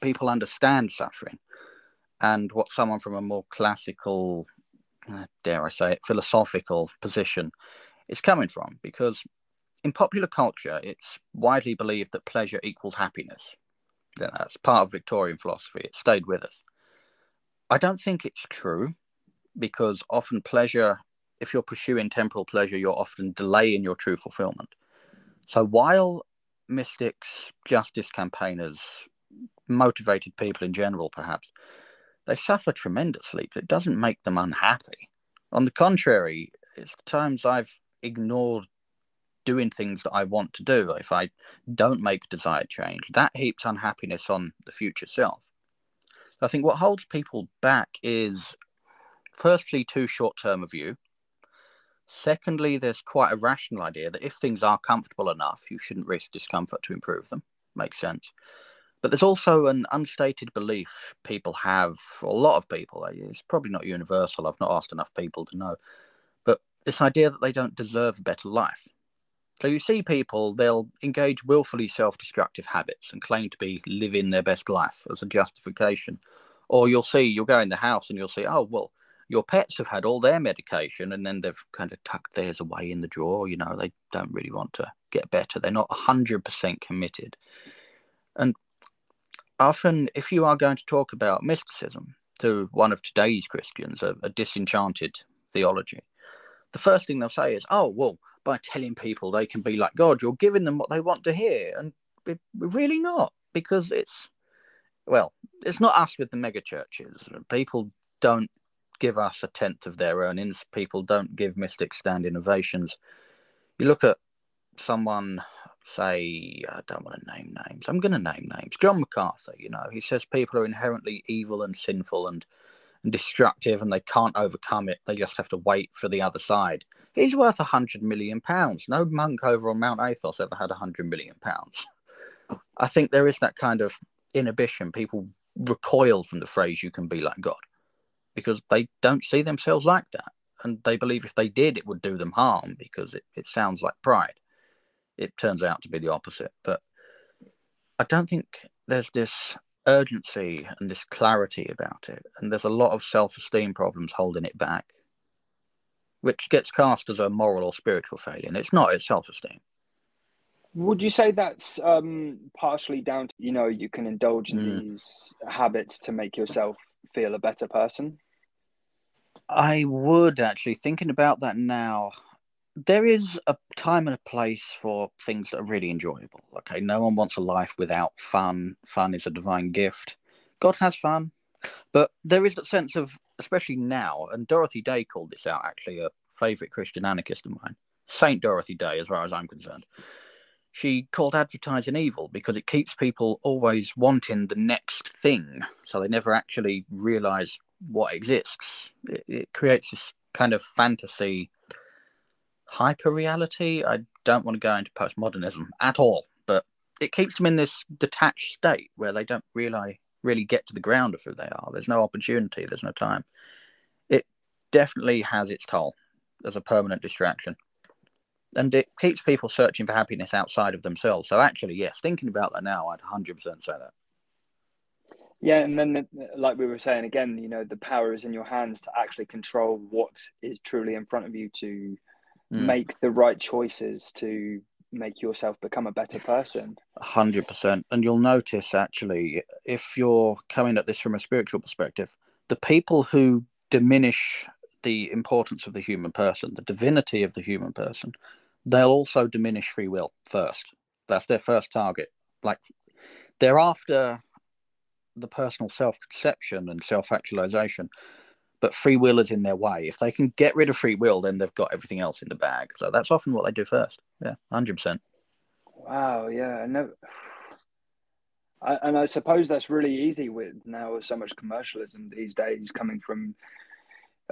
people understand suffering and what someone from a more classical, uh, dare I say it, philosophical position is coming from. Because in popular culture, it's widely believed that pleasure equals happiness. That's part of Victorian philosophy. It stayed with us. I don't think it's true because often pleasure, if you're pursuing temporal pleasure, you're often delaying your true fulfillment. So while mystics, justice campaigners, motivated people in general, perhaps, they suffer tremendously, but it doesn't make them unhappy. On the contrary, it's the times I've ignored doing things that I want to do. If I don't make desired change, that heaps unhappiness on the future self. I think what holds people back is firstly too short term a view. Secondly, there's quite a rational idea that if things are comfortable enough, you shouldn't risk discomfort to improve them. Makes sense. But there's also an unstated belief people have, a lot of people, it's probably not universal, I've not asked enough people to know, but this idea that they don't deserve a better life. So you see people, they'll engage willfully self destructive habits and claim to be living their best life as a justification. Or you'll see, you'll go in the house and you'll see, oh, well, your pets have had all their medication and then they've kind of tucked theirs away in the drawer. You know, they don't really want to get better. They're not 100% committed. And often, if you are going to talk about mysticism to one of today's Christians, a, a disenchanted theology, the first thing they'll say is, oh, well, by telling people they can be like God, you're giving them what they want to hear. And we're really not, because it's, well, it's not us with the mega churches. People don't give us a tenth of their earnings. People don't give mystics standing ovations. You look at someone, say, I don't want to name names. I'm going to name names. John MacArthur, you know, he says people are inherently evil and sinful and, and destructive and they can't overcome it. They just have to wait for the other side. He's worth a hundred million pounds. No monk over on Mount Athos ever had a hundred million pounds. I think there is that kind of inhibition. People recoil from the phrase "you can be like God" because they don't see themselves like that, and they believe if they did, it would do them harm because it, it sounds like pride. It turns out to be the opposite, but I don't think there's this urgency and this clarity about it, and there's a lot of self-esteem problems holding it back which gets cast as a moral or spiritual failure. And it's not, it's self esteem. Would you say that's um, partially down to, you know, you can indulge in mm. these habits to make yourself feel a better person? I would actually, thinking about that now, there is a time and a place for things that are really enjoyable. Okay, no one wants a life without fun. Fun is a divine gift. God has fun, but there is that sense of especially now, and Dorothy Day called this out actually, a favourite Christian anarchist of mine, Saint Dorothy Day, as far as I'm concerned. She called advertising evil because it keeps people always wanting the next thing, so they never actually realise what exists. It, it creates this kind of fantasy hyper reality. I don't want to go into postmodernism at all, but it keeps them in this detached state where they don't really really get to the ground of who they are. There's no opportunity, there's no time. It definitely has its toll as a permanent distraction. And it keeps people searching for happiness outside of themselves. So, actually, yes, thinking about that now, I'd 100% say that. Yeah, and then, the, like we were saying again, you know, the power is in your hands to actually control what is truly in front of you to mm. make the right choices, to make yourself become a better person. 100%. And you'll notice actually, if you're coming at this from a spiritual perspective, the people who diminish the importance of the human person, the divinity of the human person, they'll also diminish free will first. That's their first target. Like, they're after the personal self conception and self actualization but free will is in their way. If they can get rid of free will, then they've got everything else in the bag. So that's often what they do first. Yeah, hundred percent. Wow. Yeah. No. I, and I suppose that's really easy with now so much commercialism these days coming from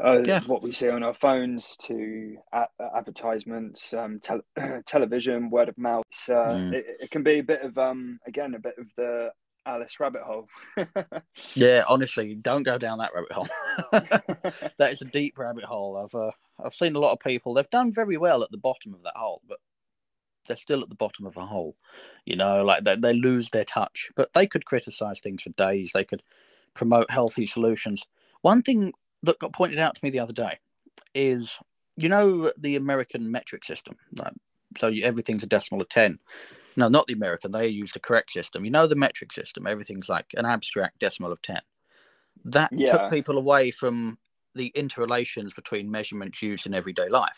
uh, Yeah. what we see on our phones to a- advertisements, um, tel- television, word of mouth. Uh, Mm. it, it can be a bit of um, again a bit of the Alice rabbit hole. Yeah, honestly, don't go down that rabbit hole. that is a deep rabbit hole. I've uh, I've seen a lot of people. They've done very well at the bottom of that hole, but they're still at the bottom of a hole. You know, like they, they lose their touch. But they could criticize things for days. They could promote healthy solutions. One thing that got pointed out to me the other day is, you know, the American metric system. Like, so you, everything's a decimal of ten. No, not the American. They use the correct system. You know the metric system. Everything's like an abstract decimal of ten. That Yeah. took people away from the interrelations between measurements used in everyday life.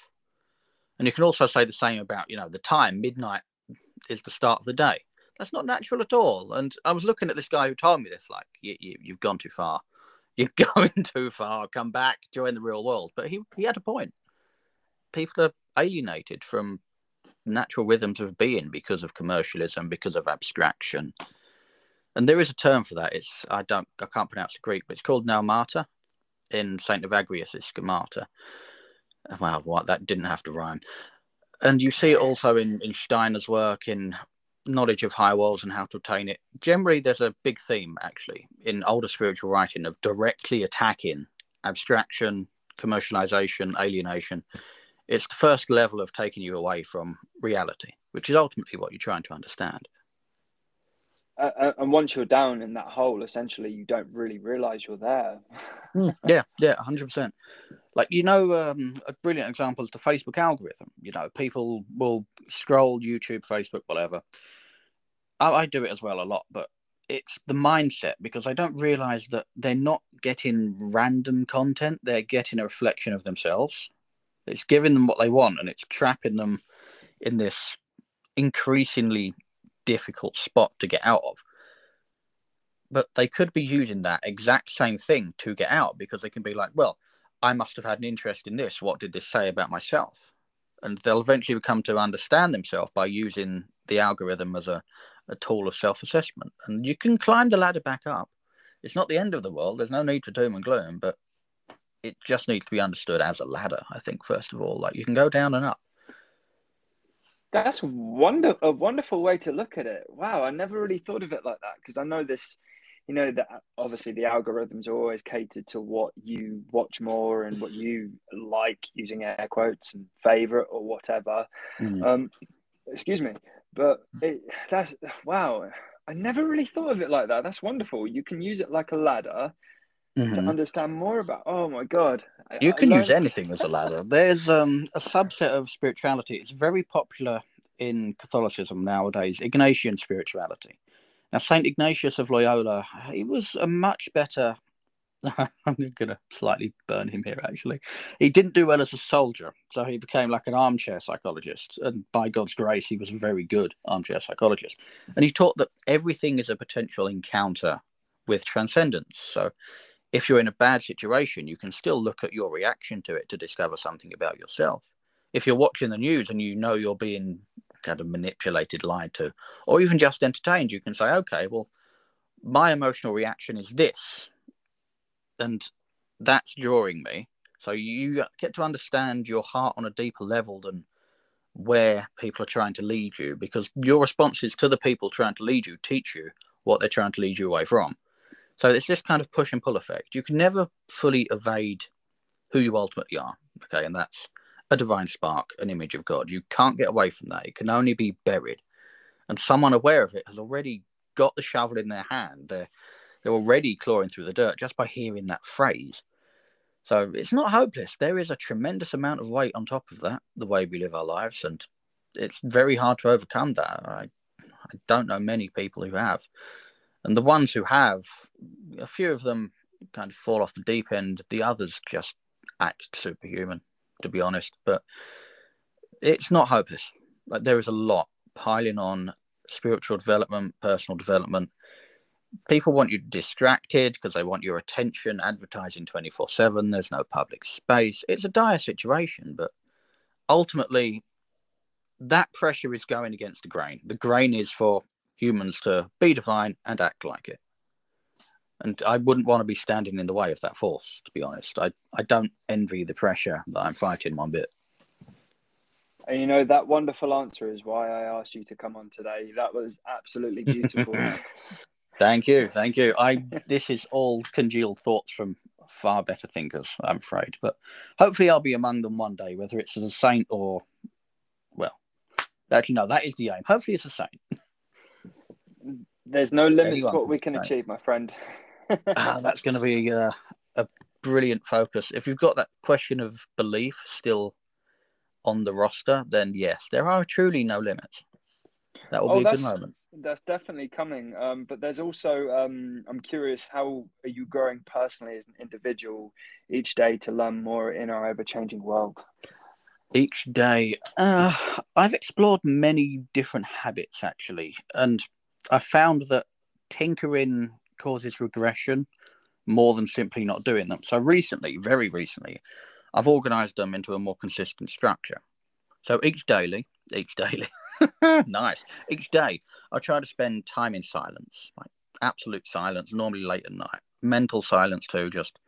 And you can also say the same about, you know, the time. Midnight is the start of the day. That's not natural at all. And I was looking at this guy who told me this, like, you, you, you've gone too far. You're going too far. Come back, join the real world. But he, he had a point. People are alienated from natural rhythms of being because of commercialism, because of abstraction. And there is a term for that. It's I don't I can't pronounce the Greek, but it's called noemata in Saint Evagrius' schemata. Well, what that didn't have to rhyme. And you see it also in, in Steiner's work in knowledge of higher worlds and how to obtain it. Generally, there's a big theme actually in older spiritual writing of directly attacking abstraction, commercialization, alienation. It's the first level of taking you away from reality, which is ultimately what you're trying to understand. Uh, and once you're down in that hole, essentially, you don't really realize you're there. yeah, yeah, hundred percent. Like you know, um, a brilliant example is the Facebook algorithm. You know, people will scroll YouTube, Facebook, whatever. I, I do it as well a lot, but it's the mindset because I don't realize that they're not getting random content; they're getting a reflection of themselves. It's giving them what they want, and it's trapping them in this increasingly difficult spot to get out of. But they could be using that exact same thing to get out because they can be like, well, I must have had an interest in this. What did this say about myself? And they'll eventually come to understand themselves by using the algorithm as a, a tool of self assessment. And you can climb the ladder back up. It's not the end of the world. There's no need for doom and gloom, but it just needs to be understood as a ladder, I think, first of all. Like you can go down and up. That's wonder a wonderful way to look at it. Wow, I never really thought of it like that because I know this, you know, that obviously the algorithms are always catered to what you watch more and what you like, using air quotes and favorite or whatever. Mm. Um, excuse me, but it, that's wow. I never really thought of it like that. That's wonderful. You can use it like a ladder to Mhm. understand more about. Oh my god, You I can use anything as a ladder. There's um, a subset of spirituality. It's very popular in Catholicism nowadays, Ignatian spirituality. Now, Saint Ignatius of Loyola, he was a much better. I'm going to slightly burn him here, actually. He didn't do well as a soldier, so he became like an armchair psychologist. And by God's grace, he was a very good armchair psychologist. And he taught that everything is a potential encounter with transcendence. So, if you're in a bad situation, you can still look at your reaction to it to discover something about yourself. If you're watching the news and you know you're being kind of manipulated, lied to, or even just entertained, you can say, okay, well, my emotional reaction is this. And that's drawing me. So you get to understand your heart on a deeper level than where people are trying to lead you because your responses to the people trying to lead you teach you what they're trying to lead you away from. So it's this kind of push and pull effect. You can never fully evade who you ultimately are. Okay, and that's a divine spark, an image of God. You can't get away from that. It can only be buried. And someone aware of it has already got the shovel in their hand. They're they're already clawing through the dirt just by hearing that phrase. So it's not hopeless. There is a tremendous amount of weight on top of that, the way we live our lives, and it's very hard to overcome that. I I don't know many people who have. And the ones who have, a few of them kind of fall off the deep end. The others just act superhuman, to be honest. But it's not hopeless. Like there is a lot piling on spiritual development, personal development. People want you distracted because they want your attention, advertising 24 7. There's no public space. It's a dire situation, but ultimately, that pressure is going against the grain. The grain is for humans to be divine and act like it. And I wouldn't want to be standing in the way of that force. To be honest, I I don't envy the pressure that I'm fighting one bit. And you know that wonderful answer is why I asked you to come on today. That was absolutely beautiful. thank you, thank you. I this is all congealed thoughts from far better thinkers, I'm afraid. But hopefully, I'll be among them one day, whether it's as a saint or, well, actually, no, that is the aim. Hopefully, it's a saint. There's no limits to what we can achieve, my friend. Ah, that's going to be uh, a brilliant focus. If you've got that question of belief still on the roster, then yes, there are truly no limits. That will oh, be a good moment. That's definitely coming. Um, but there's also, um, I'm curious, how are you growing personally as an individual each day to learn more in our ever changing world? Each day, uh, I've explored many different habits actually, and I found that tinkering causes regression more than simply not doing them. So recently, very recently, I've organized them into a more consistent structure. So each daily, each daily, nice. Each day, I try to spend time in silence, like absolute silence, normally late at night. Mental silence too, just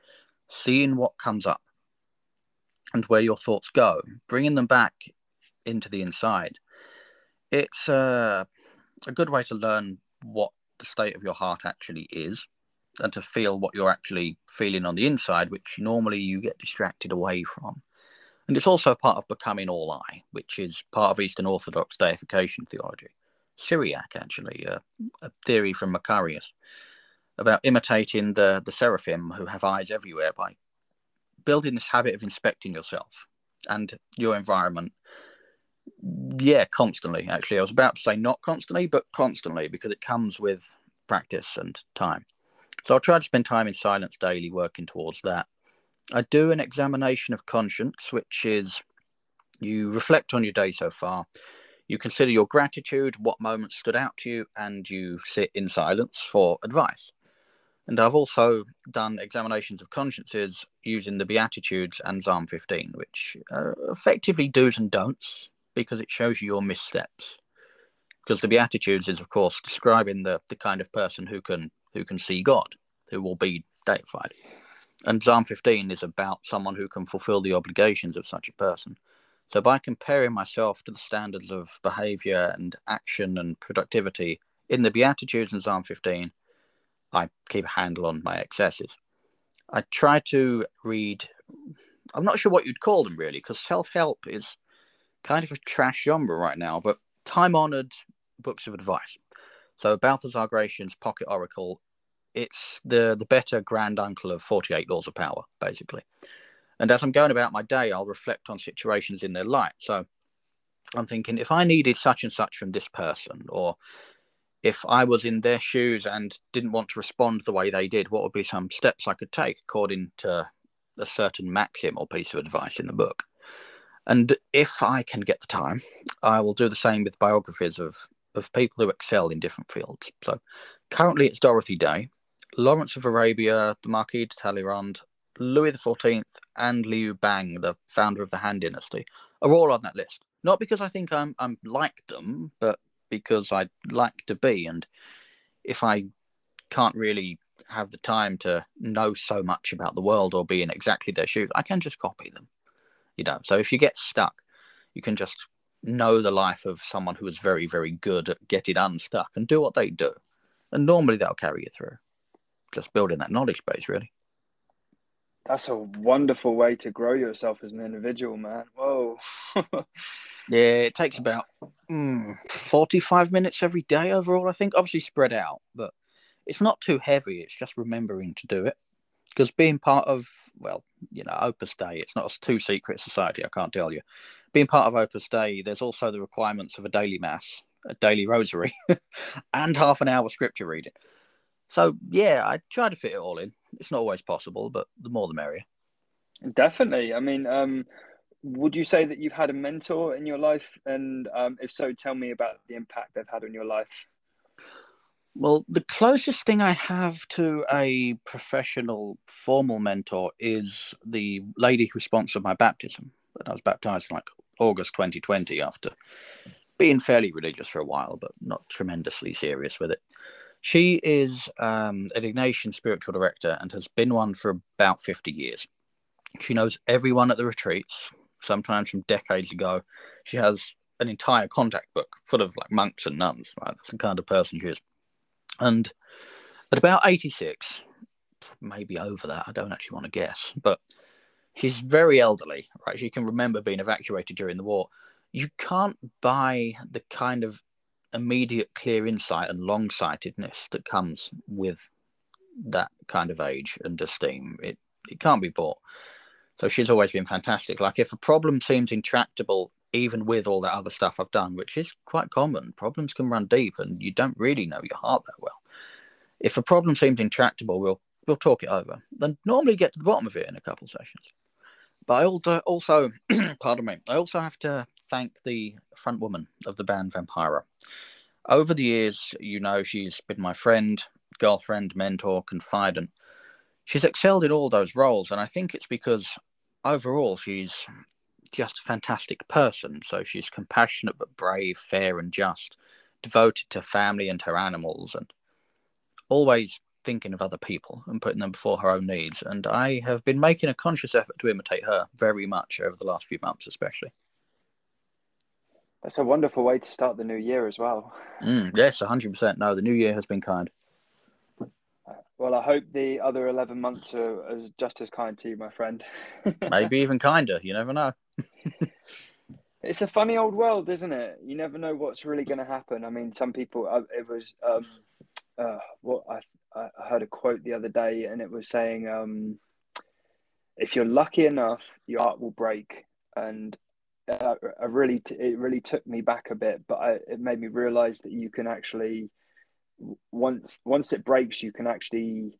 seeing what comes up and where your thoughts go, bringing them back into the inside. It's uh, a good way to learn what the state of your heart actually is and to feel what you're actually feeling on the inside, which normally you get distracted away from. And it's also part of becoming all eye, which is part of Eastern Orthodox deification theology. Syriac, actually, uh, a theory from Macarius about imitating the, the seraphim who have eyes everywhere by building this habit of inspecting yourself and your environment. Yeah, constantly, actually. I was about to say not constantly, but constantly because it comes with practice and time. So I'll try to spend time in silence daily working towards that. I do an examination of conscience, which is you reflect on your day so far, you consider your gratitude, what moments stood out to you, and you sit in silence for advice. And I've also done examinations of consciences using the Beatitudes and Psalm 15, which are effectively do's and don'ts because it shows you your missteps. Because the Beatitudes is, of course, describing the, the kind of person who can who can see God, who will be deified. And Psalm 15 is about someone who can fulfill the obligations of such a person. So by comparing myself to the standards of behavior and action and productivity in the Beatitudes and Psalm 15, I keep a handle on my excesses. I try to read, I'm not sure what you'd call them really, because self help is kind of a trash genre right now, but time honored books of advice. So Baltasar Gracián's Pocket Oracle it's the the better grand uncle of 48 laws of power basically. And as i'm going about my day i'll reflect on situations in their light. So i'm thinking if i needed such and such from this person or if i was in their shoes and didn't want to respond the way they did what would be some steps i could take according to a certain maxim or piece of advice in the book and if i can get the time i will do the same with biographies of of people who excel in different fields so currently it's dorothy day Lawrence of Arabia, the Marquis de Talleyrand, Louis XIV, and Liu Bang, the founder of the Han Dynasty, are all on that list. Not because I think I'm I'm like them, but because I'd like to be. And if I can't really have the time to know so much about the world or be in exactly their shoes, I can just copy them. You know. So if you get stuck, you can just know the life of someone who is very, very good at getting unstuck and do what they do. And normally that'll carry you through just building that knowledge base, really. That's a wonderful way to grow yourself as an individual, man. Whoa. yeah, it takes about mm, 45 minutes every day overall, I think. Obviously spread out, but it's not too heavy. It's just remembering to do it. Because being part of, well, you know, Opus Dei, it's not a too secret society, I can't tell you. Being part of Opus Dei, there's also the requirements of a daily mass, a daily rosary, and half an hour scripture reading. So yeah, I try to fit it all in. It's not always possible, but the more the merrier. Definitely. I mean, um, would you say that you've had a mentor in your life? And um, if so, tell me about the impact they've had on your life. Well, the closest thing I have to a professional formal mentor is the lady who sponsored my baptism. I was baptized in like August 2020 after being fairly religious for a while, but not tremendously serious with it She is um, an Ignatian spiritual director and has been one for about 50 years. She knows everyone at the retreats, sometimes from decades ago. She has an entire contact book full of like monks and nuns. Right? That's the kind of person she is. And at about 86, maybe over that, I don't actually want to guess, but she's very elderly, right? She can remember being evacuated during the war. You can't buy the kind of immediate clear insight and long sightedness that comes with that kind of age and esteem. It it can't be bought. So she's always been fantastic. Like if a problem seems intractable, even with all that other stuff I've done, which is quite common, problems can run deep and you don't really know your heart that well. If a problem seems intractable, we'll we'll talk it over. Then normally get to the bottom of it in a couple sessions. But I also, also pardon me, I also have to thank the front woman of the band Vampira. Over the years, you know, she's been my friend, girlfriend, mentor, confidant. She's excelled in all those roles, and I think it's because overall she's just a fantastic person. So she's compassionate but brave, fair and just, devoted to family and her animals, and always thinking of other people and putting them before her own needs. And I have been making a conscious effort to imitate her very much over the last few months, especially. That's a wonderful way to start the new year as well. Mm, yes, 100%. No, the new year has been kind. Well, I hope the other 11 months are just as kind to you, my friend. Maybe even kinder. You never know. it's a funny old world, isn't it? You never know what's really going to happen. I mean, some people, uh, it was um, uh, what I I heard a quote the other day, and it was saying, um, "If you're lucky enough, your heart will break." And uh, I really, t- it really took me back a bit, but I, it made me realize that you can actually, once once it breaks, you can actually,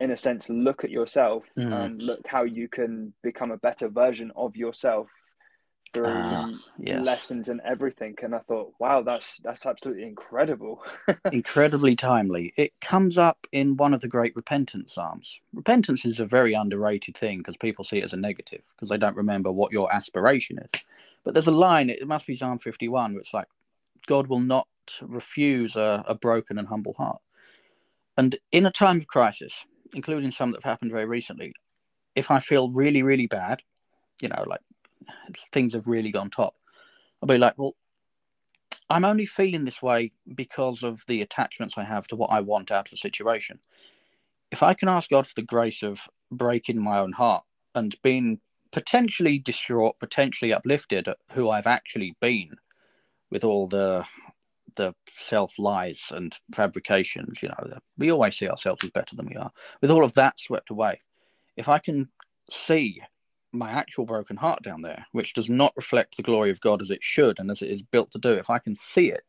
in a sense, look at yourself mm. and look how you can become a better version of yourself through uh, yes. lessons and everything. And i thought wow that's that's absolutely incredible. Incredibly timely. It comes up in one of the great repentance psalms. Repentance is a very underrated thing because people see it as a negative because they don't remember what your aspiration is. But there's a line it must be psalm 51 where it's like god will not refuse a, a broken and humble heart and in a time of crisis including some that have happened very recently if i feel really really bad you know like things have really gone top, I'll be like, well, I'm only feeling this way because of the attachments I have to what I want out of a situation. If I can ask God for the grace of breaking my own heart and being potentially distraught, potentially uplifted at who I've actually been with all the the self lies and fabrications, you know, we always see ourselves as better than we are. With all of that swept away, if I can see my actual broken heart down there, which does not reflect the glory of God as it should and as it is built to do, if I can see it,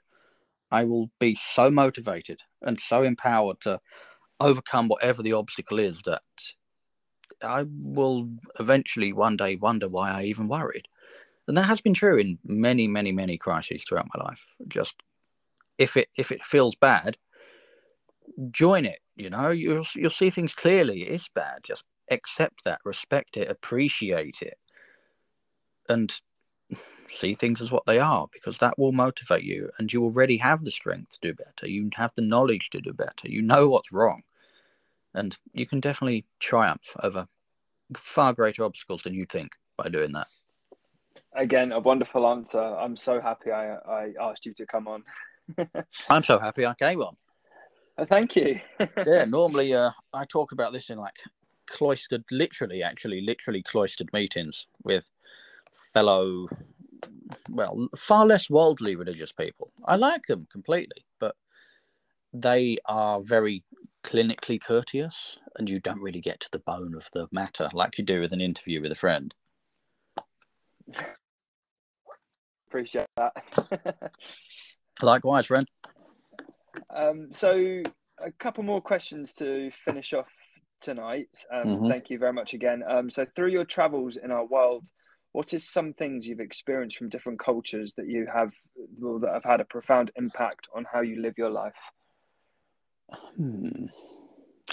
I will be so motivated and so empowered to overcome whatever the obstacle is that I will eventually one day wonder why I even worried. And that has been true in many, many, many crises throughout my life. Just if it if it feels bad, join it. You know, you'll you'll see things clearly. It's bad. Just accept that, respect it, appreciate it, and see things as what they are because that will motivate you and you already have the strength to do better. You have the knowledge to do better. You know what's wrong. And you can definitely triumph over far greater obstacles than you think by doing that. Again, a wonderful answer. I'm so happy I, I asked you to come on. I'm so happy I came on. Uh, thank you. yeah, normally uh, I talk about this in like cloistered, literally, actually, literally cloistered meetings with fellow, well, far less worldly religious people. I like them completely, but they are very clinically courteous, and you don't really get to the bone of the matter like you do with an interview with a friend. Appreciate that. Likewise, friend. Um, so, a couple more questions to finish off tonight. Um, mm-hmm. Thank you very much again. Um, so, through your travels in our world, what is some things you've experienced from different cultures that you have well, that have had a profound impact on how you live your life? Hmm.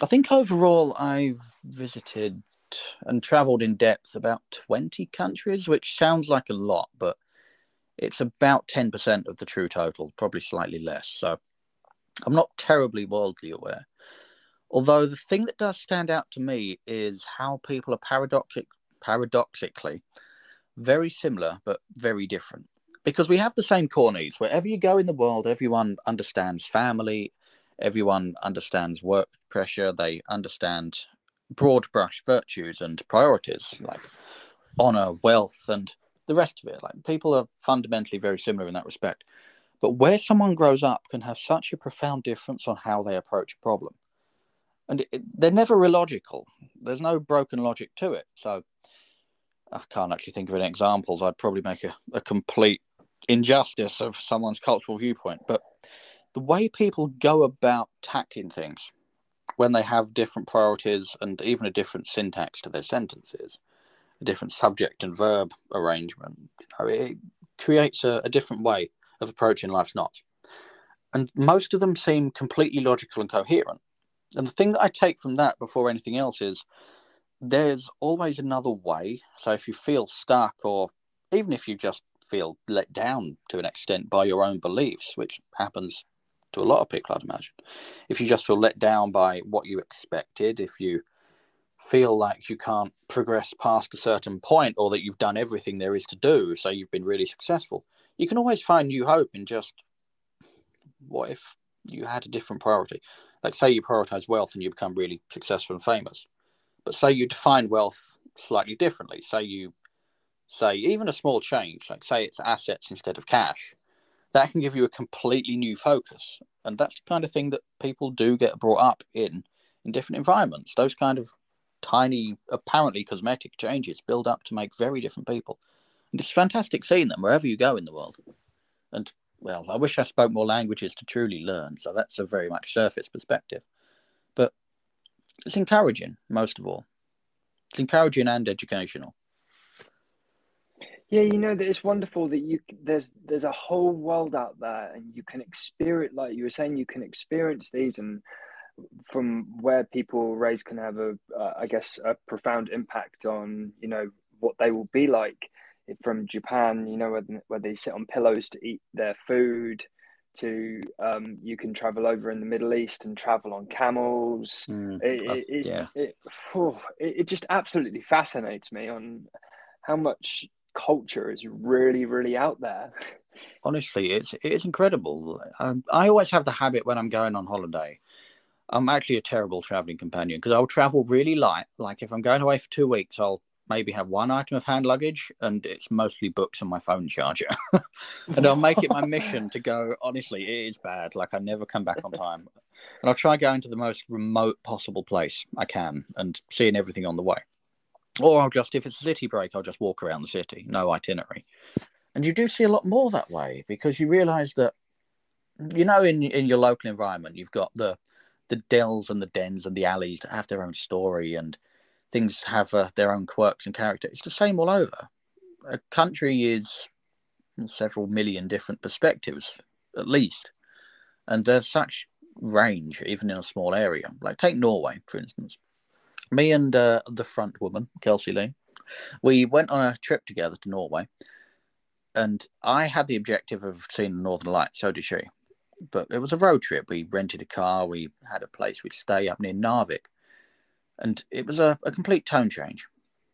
I think overall, I've visited and traveled in depth about 20 countries, which sounds like a lot, but it's about 10% of the true total, probably slightly less. So I'm not terribly worldly aware. Although the thing that does stand out to me is how people are paradoxic, paradoxically very similar but very different. Because we have the same core needs. Wherever you go in the world, everyone understands family, everyone understands work pressure, they understand broad brush virtues and priorities like honor, wealth, and the rest of it. Like people are fundamentally very similar in that respect. But where someone grows up can have such a profound difference on how they approach a problem. And it, they're never illogical. There's no broken logic to it. So I can't actually think of any examples. I'd probably make a, a complete injustice of someone's cultural viewpoint. But the way people go about tackling things when they have different priorities and even a different syntax to their sentences, a different subject and verb arrangement, you know, it creates a, a different way of approaching life's knots. And most of them seem completely logical and coherent. And the thing that I take from that before anything else is there's always another way. So if you feel stuck, or even if you just feel let down to an extent by your own beliefs, which happens to a lot of people, I'd imagine, if you just feel let down by what you expected, if you feel like you can't progress past a certain point or that you've done everything there is to do, so you've been really successful, you can always find new hope in just what if you had a different priority? Like, say you prioritize wealth and you become really successful and famous, but say you define wealth slightly differently. Say you say even a small change, like say it's assets instead of cash, that can give you a completely new focus. And that's the kind of thing that people do get brought up in in different environments. Those kind of tiny, apparently cosmetic changes build up to make very different people. And it's fantastic seeing them wherever you go in the world. And well, I wish I spoke more languages to truly learn. So that's a very much surface perspective. But it's encouraging, most of all. It's encouraging and educational. Yeah, you know that it's wonderful that you there's there's a whole world out there, and you can experience, like you were saying, you can experience these, and from where people raise can have a, uh, I guess, a profound impact on you know what they will be like from Japan, you know, where, where they sit on pillows to eat their food, to um, you can travel over in the Middle East and travel on camels. Mm, it, it, yeah. it, oh, it, it just absolutely fascinates me on how much culture is really, really out there. Honestly, it's it's incredible. Um, I always have the habit when I'm going on holiday. I'm actually a terrible traveling companion because I'll travel really light. Like if I'm going away for two weeks, I'll maybe have one item of hand luggage and it's mostly books and my phone charger. and I'll make it my mission to go, honestly, it is bad. Like I never come back on time. And I'll try going to the most remote possible place I can and seeing everything on the way. Or I'll just, if it's a city break, I'll just walk around the city, no itinerary. And you do see a lot more that way because you realize that, you know, in, in your local environment, you've got the, the dells and the dens and the alleys have their own story and things have uh, their own quirks and character. It's the same all over. A country is several million different perspectives, at least, and there's such range even in a small area. Like take Norway, for instance. Me and uh, the front woman, Kelsey Lee, we went on a trip together to Norway, and I had the objective of seeing the Northern Lights. So did she. But it was a road trip. We rented a car. We had a place we'd stay up near Narvik and it was a, a complete tone change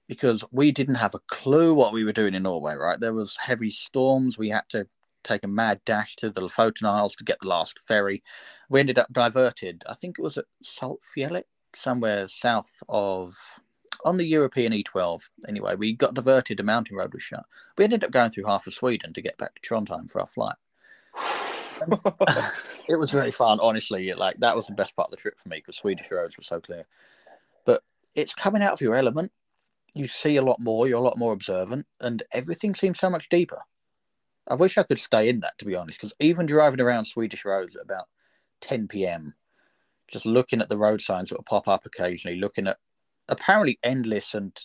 because we didn't have a clue what we were doing in Norway, right? There was heavy storms. We had to take a mad dash to the Lofoten Isles to get the last ferry. We ended up diverted. I think it was at Saltfjellet, somewhere south of on the European E12. Anyway, we got diverted. A mountain road was shut. We ended up going through half of Sweden to get back to Trondheim for our flight. it was very fun, honestly. Like that was the best part of the trip for me because Swedish roads were so clear But it's coming out of your element. You see a lot more, you're a lot more observant, and everything seems so much deeper. I wish I could stay in that, to be honest, because even driving around Swedish roads at about 10 p.m., just looking at the road signs that will pop up occasionally, looking at apparently endless and,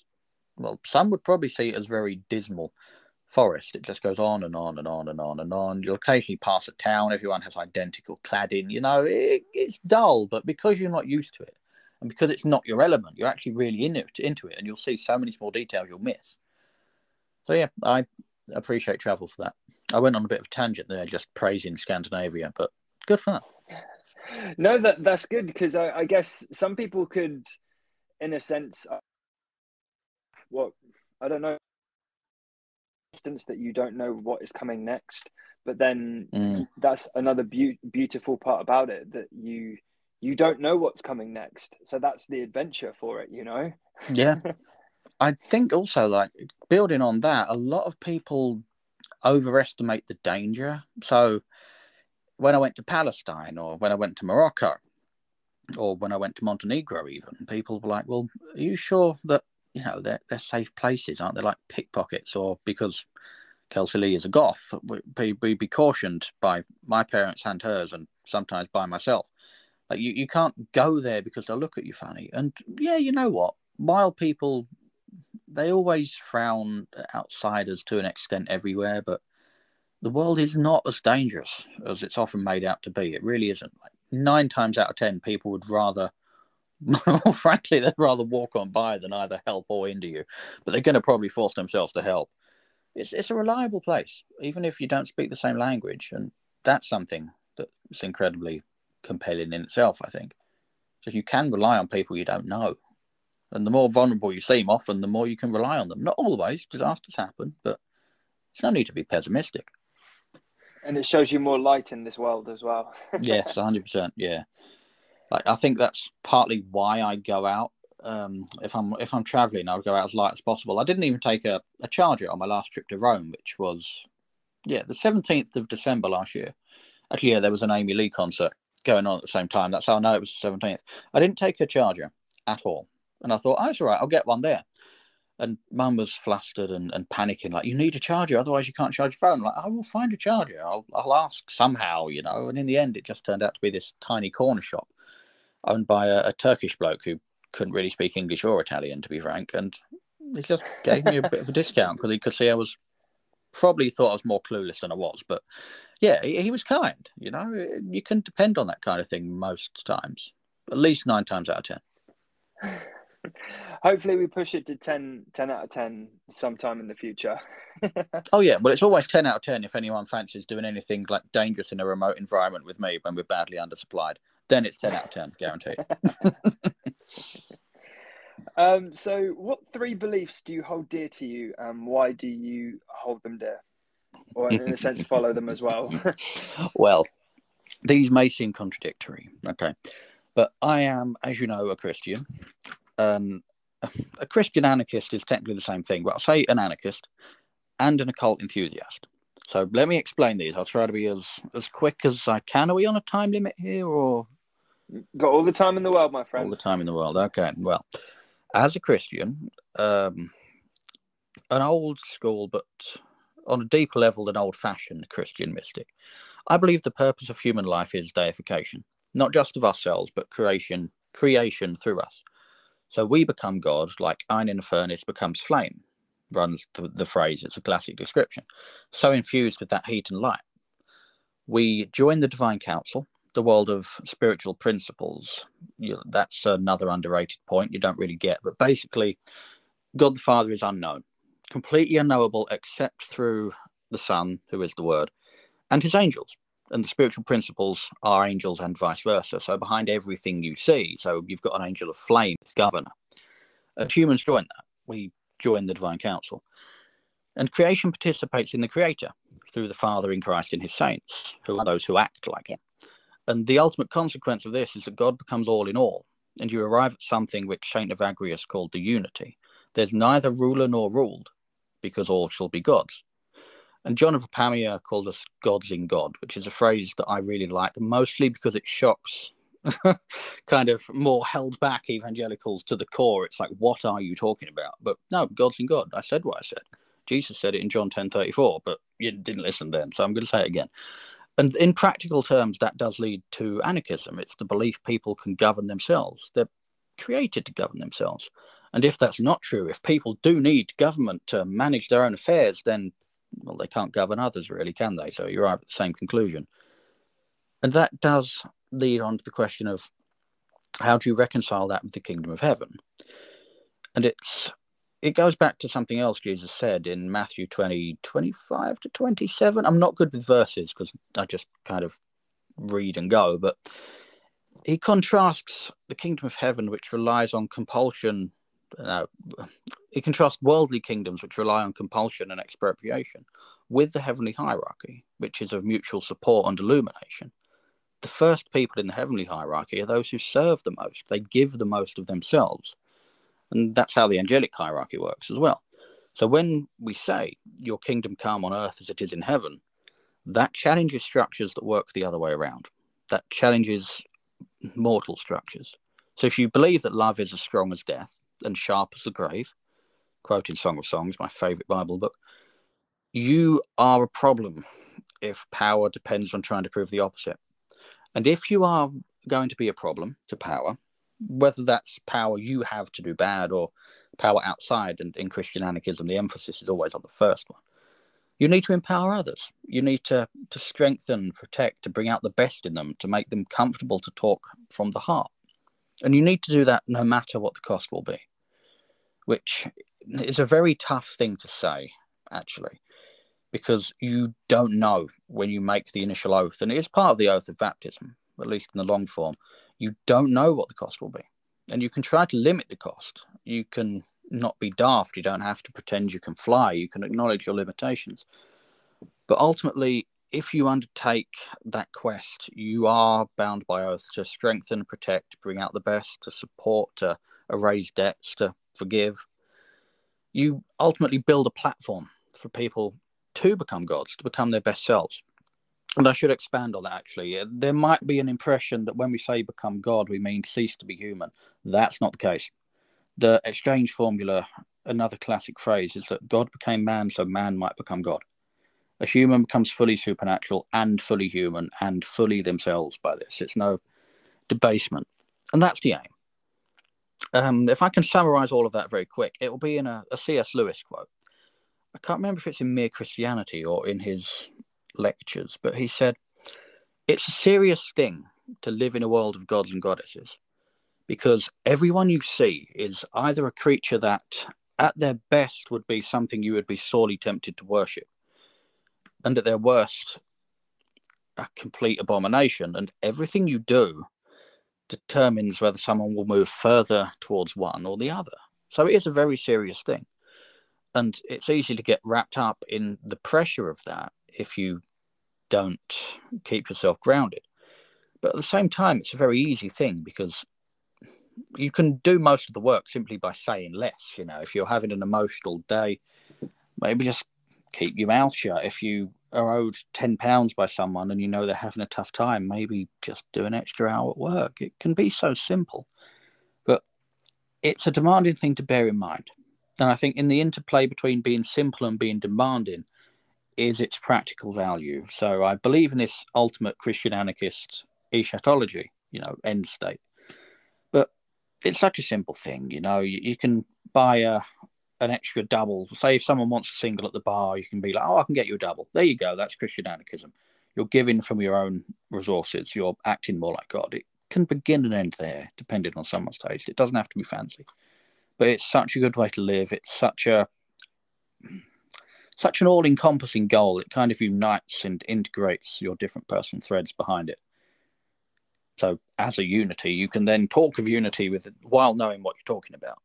well, some would probably see it as very dismal forest. It just goes on and on and on and on and on. You'll occasionally pass a town, everyone has identical cladding. You know, it, it's dull, but because you're not used to it, and because it's not your element, you're actually really in it, into it, and you'll see so many small details you'll miss. So yeah, I appreciate travel for that. I went on a bit of a tangent there, just praising Scandinavia, but good fun. no, that that's good because I, I, guess some people could, in a sense, what I don't know, instance that you don't know what is coming next. But then mm. that's another be- beautiful part about it that you you don't know what's coming next. So that's the adventure for it, you know. yeah, I think also like building on that, a lot of people overestimate the danger. So when I went to Palestine or when I went to Morocco or when I went to Montenegro, even people were like, "Well, are you sure that you know they're they're safe places, aren't they? Like pickpockets, or because Kelsey Lee is a goth, we we be cautioned by my parents and hers, and sometimes by myself. Like you, you can't go there because they'll look at you funny. And yeah, you know what? While people they always frown outsiders to an extent everywhere, but the world is not as dangerous as it's often made out to be. It really isn't. Like nine times out of ten, people would rather, well, frankly, they'd rather walk on by than either help or hinder you. But they're going to probably force themselves to help. It's it's a reliable place, even if you don't speak the same language, and that's something that's incredibly compelling in itself. I think, because you can rely on people you don't know, and the more vulnerable you seem, often the more you can rely on them. Not always, disasters happen, but it's no need to be pessimistic and it shows you more light in this world as well. yes, hundred percent. Yeah, like I think that's partly why I go out. Um, if I'm if I'm traveling, I'll go out as light as possible. I didn't even take a, a charger on my last trip to Rome, which was yeah the seventeenth of December last year. Actually, yeah, there was an Amy Lee concert going on at the same time. That's how I know it was the seventeenth. I didn't take a charger at all, and I thought, oh, it's all right. I'll get one there. And mum was flustered and, and panicking, like, you need a charger, otherwise you can't charge your phone. Like, I will find a charger. I'll, I'll ask somehow, you know. And in the end, it just turned out to be this tiny corner shop owned by a, a Turkish bloke who couldn't really speak English or Italian, to be frank. And he just gave me a bit of a discount because he could see I was probably thought I was more clueless than I was. But yeah, he, he, was kind. You know, you can depend on that kind of thing most times, at least nine times out of ten. hopefully we push it to 10, 10 out of 10 sometime in the future. oh, yeah. Well, it's always 10 out of 10 if anyone fancies doing anything like dangerous in a remote environment with me when we're badly undersupplied. Then it's 10 out of 10, guaranteed. um, so, what three beliefs do you hold dear to you and why do you hold them dear? Or, in a sense, follow them as well? well, these may seem contradictory. Okay. But I am, as you know, a Christian um, a Christian anarchist is technically the same thing, but I'll say an anarchist and an occult enthusiast. So let me explain these. I'll try to be as as quick as I can. Are we on a time limit here, or got all the time in the world, my friend? All the time in the world. Okay. Well, as a Christian, um, an old school, but on a deeper level, an old-fashioned Christian mystic. I believe the purpose of human life is deification, not just of ourselves, but creation, creation through us. So we become God, like iron in a furnace becomes flame, runs the, the phrase. It's a classic description. So infused with that heat and light. We join the divine council, the world of spiritual principles. You, that's another underrated point you don't really get. But basically, God the Father is unknown, completely unknowable except through the Son, who is the Word, and his angels and the spiritual principles are angels and vice versa. So behind everything you see, so you've got an angel of flame, governor. And humans join that. We join the divine council. And creation participates in the creator through the Father in Christ and his saints, who are those who act like him. And the ultimate consequence of this is that God becomes all in all, and you arrive at something which Saint Evagrius called the unity. There's neither ruler nor ruled, because all shall be God's. And John of Apamea called us gods in God, which is a phrase that I really like, mostly because it shocks kind of more held back evangelicals to the core. It's like, what are you talking about? But no, gods in God. I said what I said. Jesus said it in John 10 34, but you didn't listen then. So I'm going to say it again. And in practical terms, that does lead to anarchism. It's the belief people can govern themselves. They're created to govern themselves. And if that's not true, if people do need government to manage their own affairs, then well, they can't govern others, really, can they? So you arrive at the same conclusion. And that does lead on to the question of how do you reconcile that with the kingdom of heaven? And it's it goes back to something else Jesus said in Matthew 20, 25 to 27. I'm not good with verses because I just kind of read and go, but he contrasts the kingdom of heaven, which relies on compulsion. Uh, he contrasts worldly kingdoms, which rely on compulsion and expropriation, with the heavenly hierarchy, which is of mutual support and illumination. The first people in the heavenly hierarchy are those who serve the most, they give the most of themselves. And that's how the angelic hierarchy works as well. So when we say, Your kingdom come on earth as it is in heaven, that challenges structures that work the other way around. That challenges mortal structures. So if you believe that love is as strong as death and sharp as the grave, quoting Song of Songs, my favorite Bible book, you are a problem if power depends on trying to prove the opposite. And if you are going to be a problem to power, whether that's power you have to do bad or power outside, and in Christian anarchism, the emphasis is always on the first one. You need to empower others. You need to, to strengthen, protect, to bring out the best in them, to make them comfortable to talk from the heart. And you need to do that no matter what the cost will be, which is a very tough thing to say, actually, because you don't know when you make the initial oath. And it is part of the oath of baptism, at least in the long form. You don't know what the cost will be. And you can try to limit the cost. You can not be daft. You don't have to pretend you can fly. You can acknowledge your limitations. But ultimately, if you undertake that quest, you are bound by oath to strengthen, protect, bring out the best, to support, to erase debts, to forgive. You ultimately build a platform for people to become gods, to become their best selves. And I should expand on that actually. There might be an impression that when we say become God, we mean cease to be human. That's not the case the exchange formula, another classic phrase, is that God became man so man might become God. A human becomes fully supernatural and fully human and fully themselves by this. It's no debasement. And that's the aim. Um, if I can summarize all of that very quick, it will be in a a C.S. Lewis quote. I can't remember if it's in Mere Christianity or in his lectures, but he said, It's a serious thing to live in a world of gods and goddesses because everyone you see is either a creature that at their best would be something you would be sorely tempted to worship and at their worst a complete abomination and everything you do determines whether someone will move further towards one or the other. So it is a very serious thing and it's easy to get wrapped up in the pressure of that if you don't keep yourself grounded but at the same time it's a very easy thing because you can do most of the work simply by saying less. You know, if you're having an emotional day, maybe just keep your mouth shut. If you are owed ten pounds by someone and you know they're having a tough time, maybe just do an extra hour at work. It can be so simple, but it's a demanding thing to bear in mind. And I think in the interplay between being simple and being demanding is its practical value. So I believe in this ultimate Christian anarchist eschatology, you know, end state But it's such a simple thing, you know. You, you, can buy a an extra double. Say if someone wants a single at the bar, you can be like, "Oh, I can get you a double." There you go. That's Christian anarchism. You're giving from your own resources. You're acting more like God. It can begin and end there, depending on someone's taste. It doesn't have to be fancy, but it's such a good way to live. It's such a such an all-encompassing goal. It kind of unites and integrates your different personal threads behind it. So as a unity, you can then talk of unity with while knowing what you're talking about.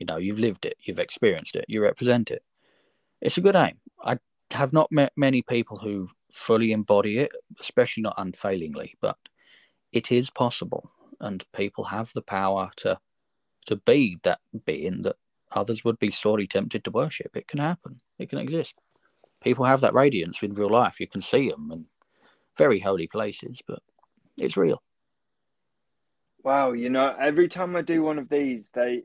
You know, you've lived it, you've experienced it, you represent it. It's a good aim. I have not met many people who fully embody it, especially not unfailingly, but it is possible, and people have the power to to be that being that others would be sorely tempted to worship. It can happen. It can exist. People have that radiance in real life. You can see them in very holy places, but it's real. Wow, you know, every time I do one of these, they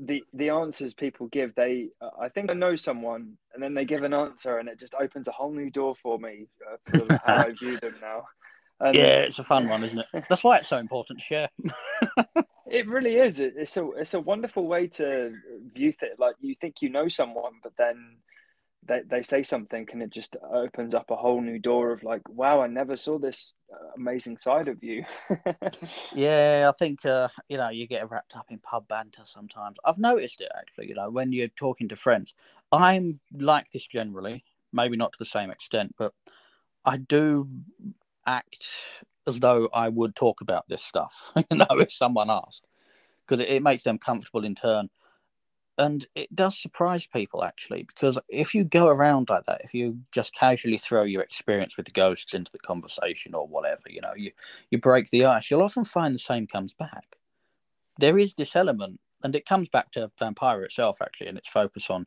the the answers people give, they I think I know someone, and then they give an answer, and it just opens a whole new door for me uh, for how I view them now. And, yeah, it's a fun one, isn't it? That's why it's so important to share. it really is. It, it's a it's a wonderful way to view it. Like you think you know someone, but then they, they say something and it just opens up a whole new door of like wow i never saw this uh, amazing side of you. Yeah i think uh, you know you get wrapped up in pub banter sometimes. I've noticed it actually you know when you're talking to friends. I'm like this generally maybe not to the same extent but i do act as though I would talk about this stuff, you know, if someone asked, because it, it makes them comfortable in turn. And it does surprise people actually, because if you go around like that, if you just casually throw your experience with the ghosts into the conversation or whatever, you know, you, you break the ice, you'll often find the same comes back. There is this element, and it comes back to Vampire itself actually, and its focus on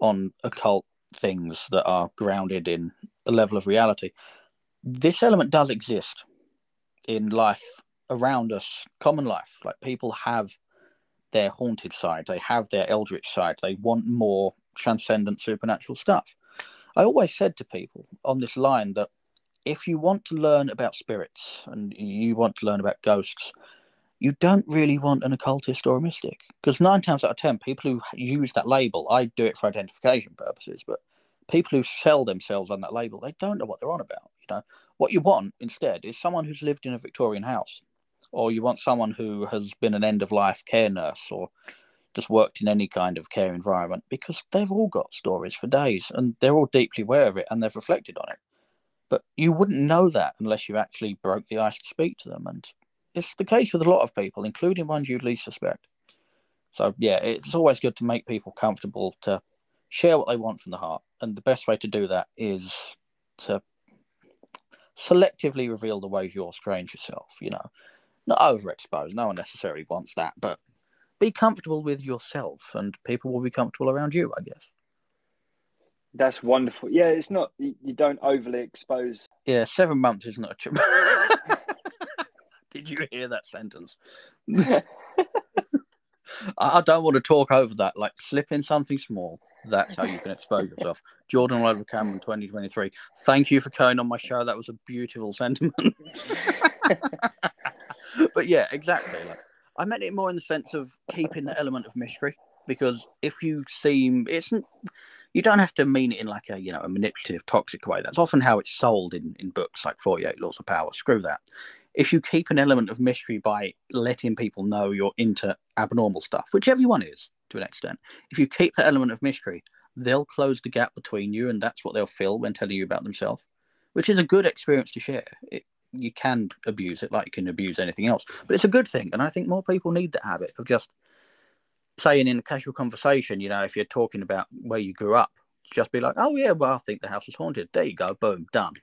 on occult things that are grounded in a level of reality this element does exist in life around us, common life. Like people have their haunted side, they have their eldritch side, they want more transcendent supernatural stuff. I always said to people on this line that if you want to learn about spirits and you want to learn about ghosts, you don't really want an occultist or a mystic. Because nine times out of ten, people who use that label, I do it for identification purposes, but people who sell themselves on that label, they don't know what they're on about. You know, what you want instead is someone who's lived in a Victorian house, or you want someone who has been an end of life care nurse, or just worked in any kind of care environment, because they've all got stories for days, and they're all deeply aware of it, and they've reflected on it. But you wouldn't know that unless you actually broke the ice to speak to them, and it's the case with a lot of people, including ones you'd least suspect. So yeah, it's always good to make people comfortable to share what they want from the heart, and the best way to do that is to selectively reveal the ways you're strange yourself, you know. Not overexposed, no one necessarily wants that, but be comfortable with yourself and people will be comfortable around you, I guess. That's wonderful. Yeah, it's not you don't overly expose. Yeah, seven months is not a. Did you hear that sentence? I don't want to talk over that. Like slip in something small. That's how you can expose yourself. Jordan Oliver Cameron 2023. Thank you for coming on my show. That was a beautiful sentiment. but yeah, exactly. Like, I meant it more in the sense of keeping the element of mystery because if you seem, it's you don't have to mean it in like a you know a manipulative, toxic way. That's often how it's sold in in books like Forty Eight Laws of Power. Screw that. If you keep an element of mystery by letting people know you're into abnormal stuff, which everyone is, to an extent. If you keep that element of mystery, they'll close the gap between you, and that's what they'll feel when telling you about themselves, which is a good experience to share. It, you can abuse it like you can abuse anything else, but it's a good thing, and I think more people need that habit of just saying in a casual conversation, you know, if you're talking about where you grew up, just be like, "Oh yeah, well, I think the house was haunted." There you go, boom, done.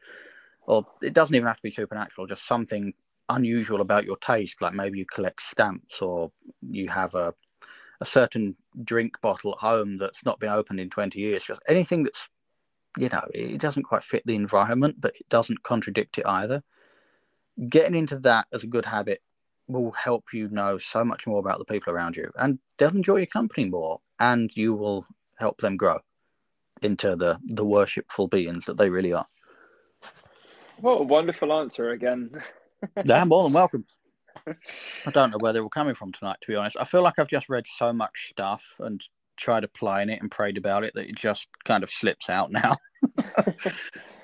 Or it doesn't even have to be supernatural, just something unusual about your taste, like maybe you collect stamps or you have a a certain drink bottle at home that's not been opened in 20 years. Just anything that's, you know, it doesn't quite fit the environment, but it doesn't contradict it either. Getting into that as a good habit will help you know so much more about the people around you and they'll enjoy your company more and you will help them grow into the, the worshipful beings that they really are. What a wonderful answer again. yeah, more than welcome. I don't know where they were coming from tonight, to be honest. I feel like I've just read so much stuff and tried applying it and prayed about it that it just kind of slips out now.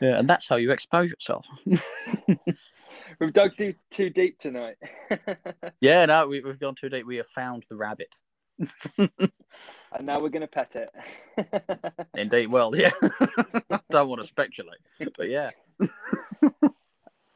yeah, and that's how you expose yourself. We've dug too, too deep tonight. yeah, no, we, have gone too deep. We have found the rabbit. and now we're going to pet it. Indeed. Well, yeah. I don't want to speculate, but yeah.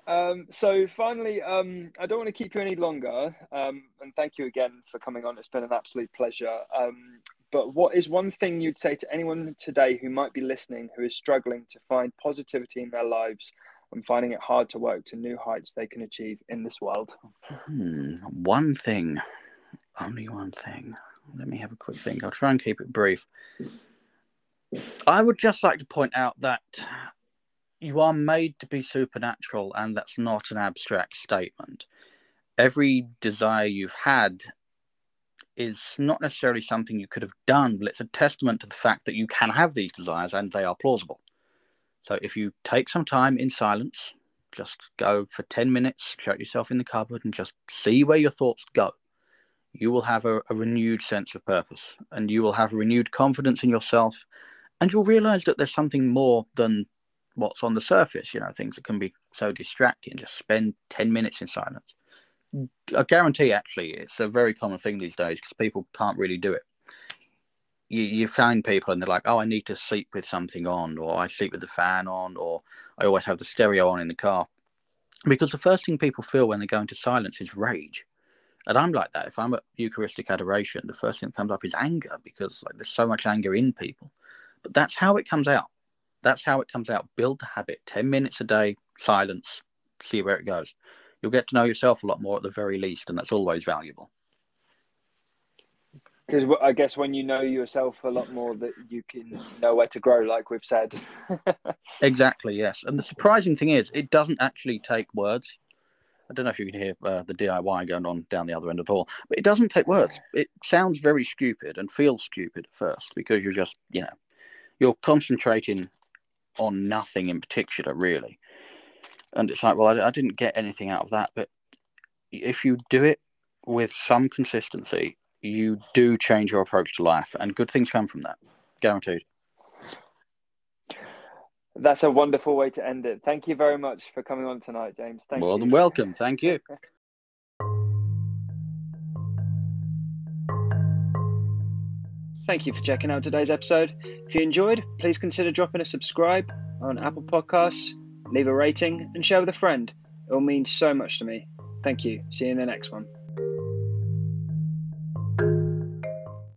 Um, so finally, um, I don't want to keep you any longer, um, and thank you again for coming on. It's been an absolute pleasure. Um, but what is one thing you'd say to anyone today who might be listening who is struggling to find positivity in their lives and finding it hard to work to new heights they can achieve in this world? Hmm, one thing, only one thing. Let me have a quick think. I'll try and keep it brief. I would just like to point out that you are made to be supernatural, and that's not an abstract statement. Every desire you've had is not necessarily something you could have done, but it's a testament to the fact that you can have these desires and they are plausible. So if you take some time in silence, just go for 10 minutes, shut yourself in the cupboard, and just see where your thoughts go, you will have a, a renewed sense of purpose and you will have renewed confidence in yourself. And you'll realize that there's something more than what's on the surface, you know, things that can be so distracting. Just spend 10 minutes in silence. I guarantee, actually, it's a very common thing these days because people can't really do it. You, you find people and they're like, oh, I need to sleep with something on, or I sleep with the fan on, or I always have the stereo on in the car. Because the first thing people feel when they go into silence is rage. And I'm like that. If I'm at Eucharistic adoration, the first thing that comes up is anger because like there's so much anger in people. But that's how it comes out. That's how it comes out. Build the habit. Ten minutes a day, silence. See where it goes. You'll get to know yourself a lot more at the very least, and that's always valuable. Because I guess when you know yourself a lot more, that you can know where to grow, like we've said. exactly. Yes. And the surprising thing is, it doesn't actually take words. I don't know if you can hear uh, the DIY going on down the other end of the hall, but it doesn't take words. It sounds very stupid and feels stupid at first because you're just, you know, you're concentrating on nothing in particular, really. And it's like, well, I, I didn't get anything out of that. But if you do it with some consistency, you do change your approach to life, and good things come from that, guaranteed. That's a wonderful way to end it. Thank you very much for coming on tonight, James. Thank More you. than welcome. Thank you. Thank you for checking out today's episode. If you enjoyed, please consider dropping a subscribe on Apple Podcasts, leave a rating, and share with a friend. It will mean so much to me. Thank you. See you in the next one.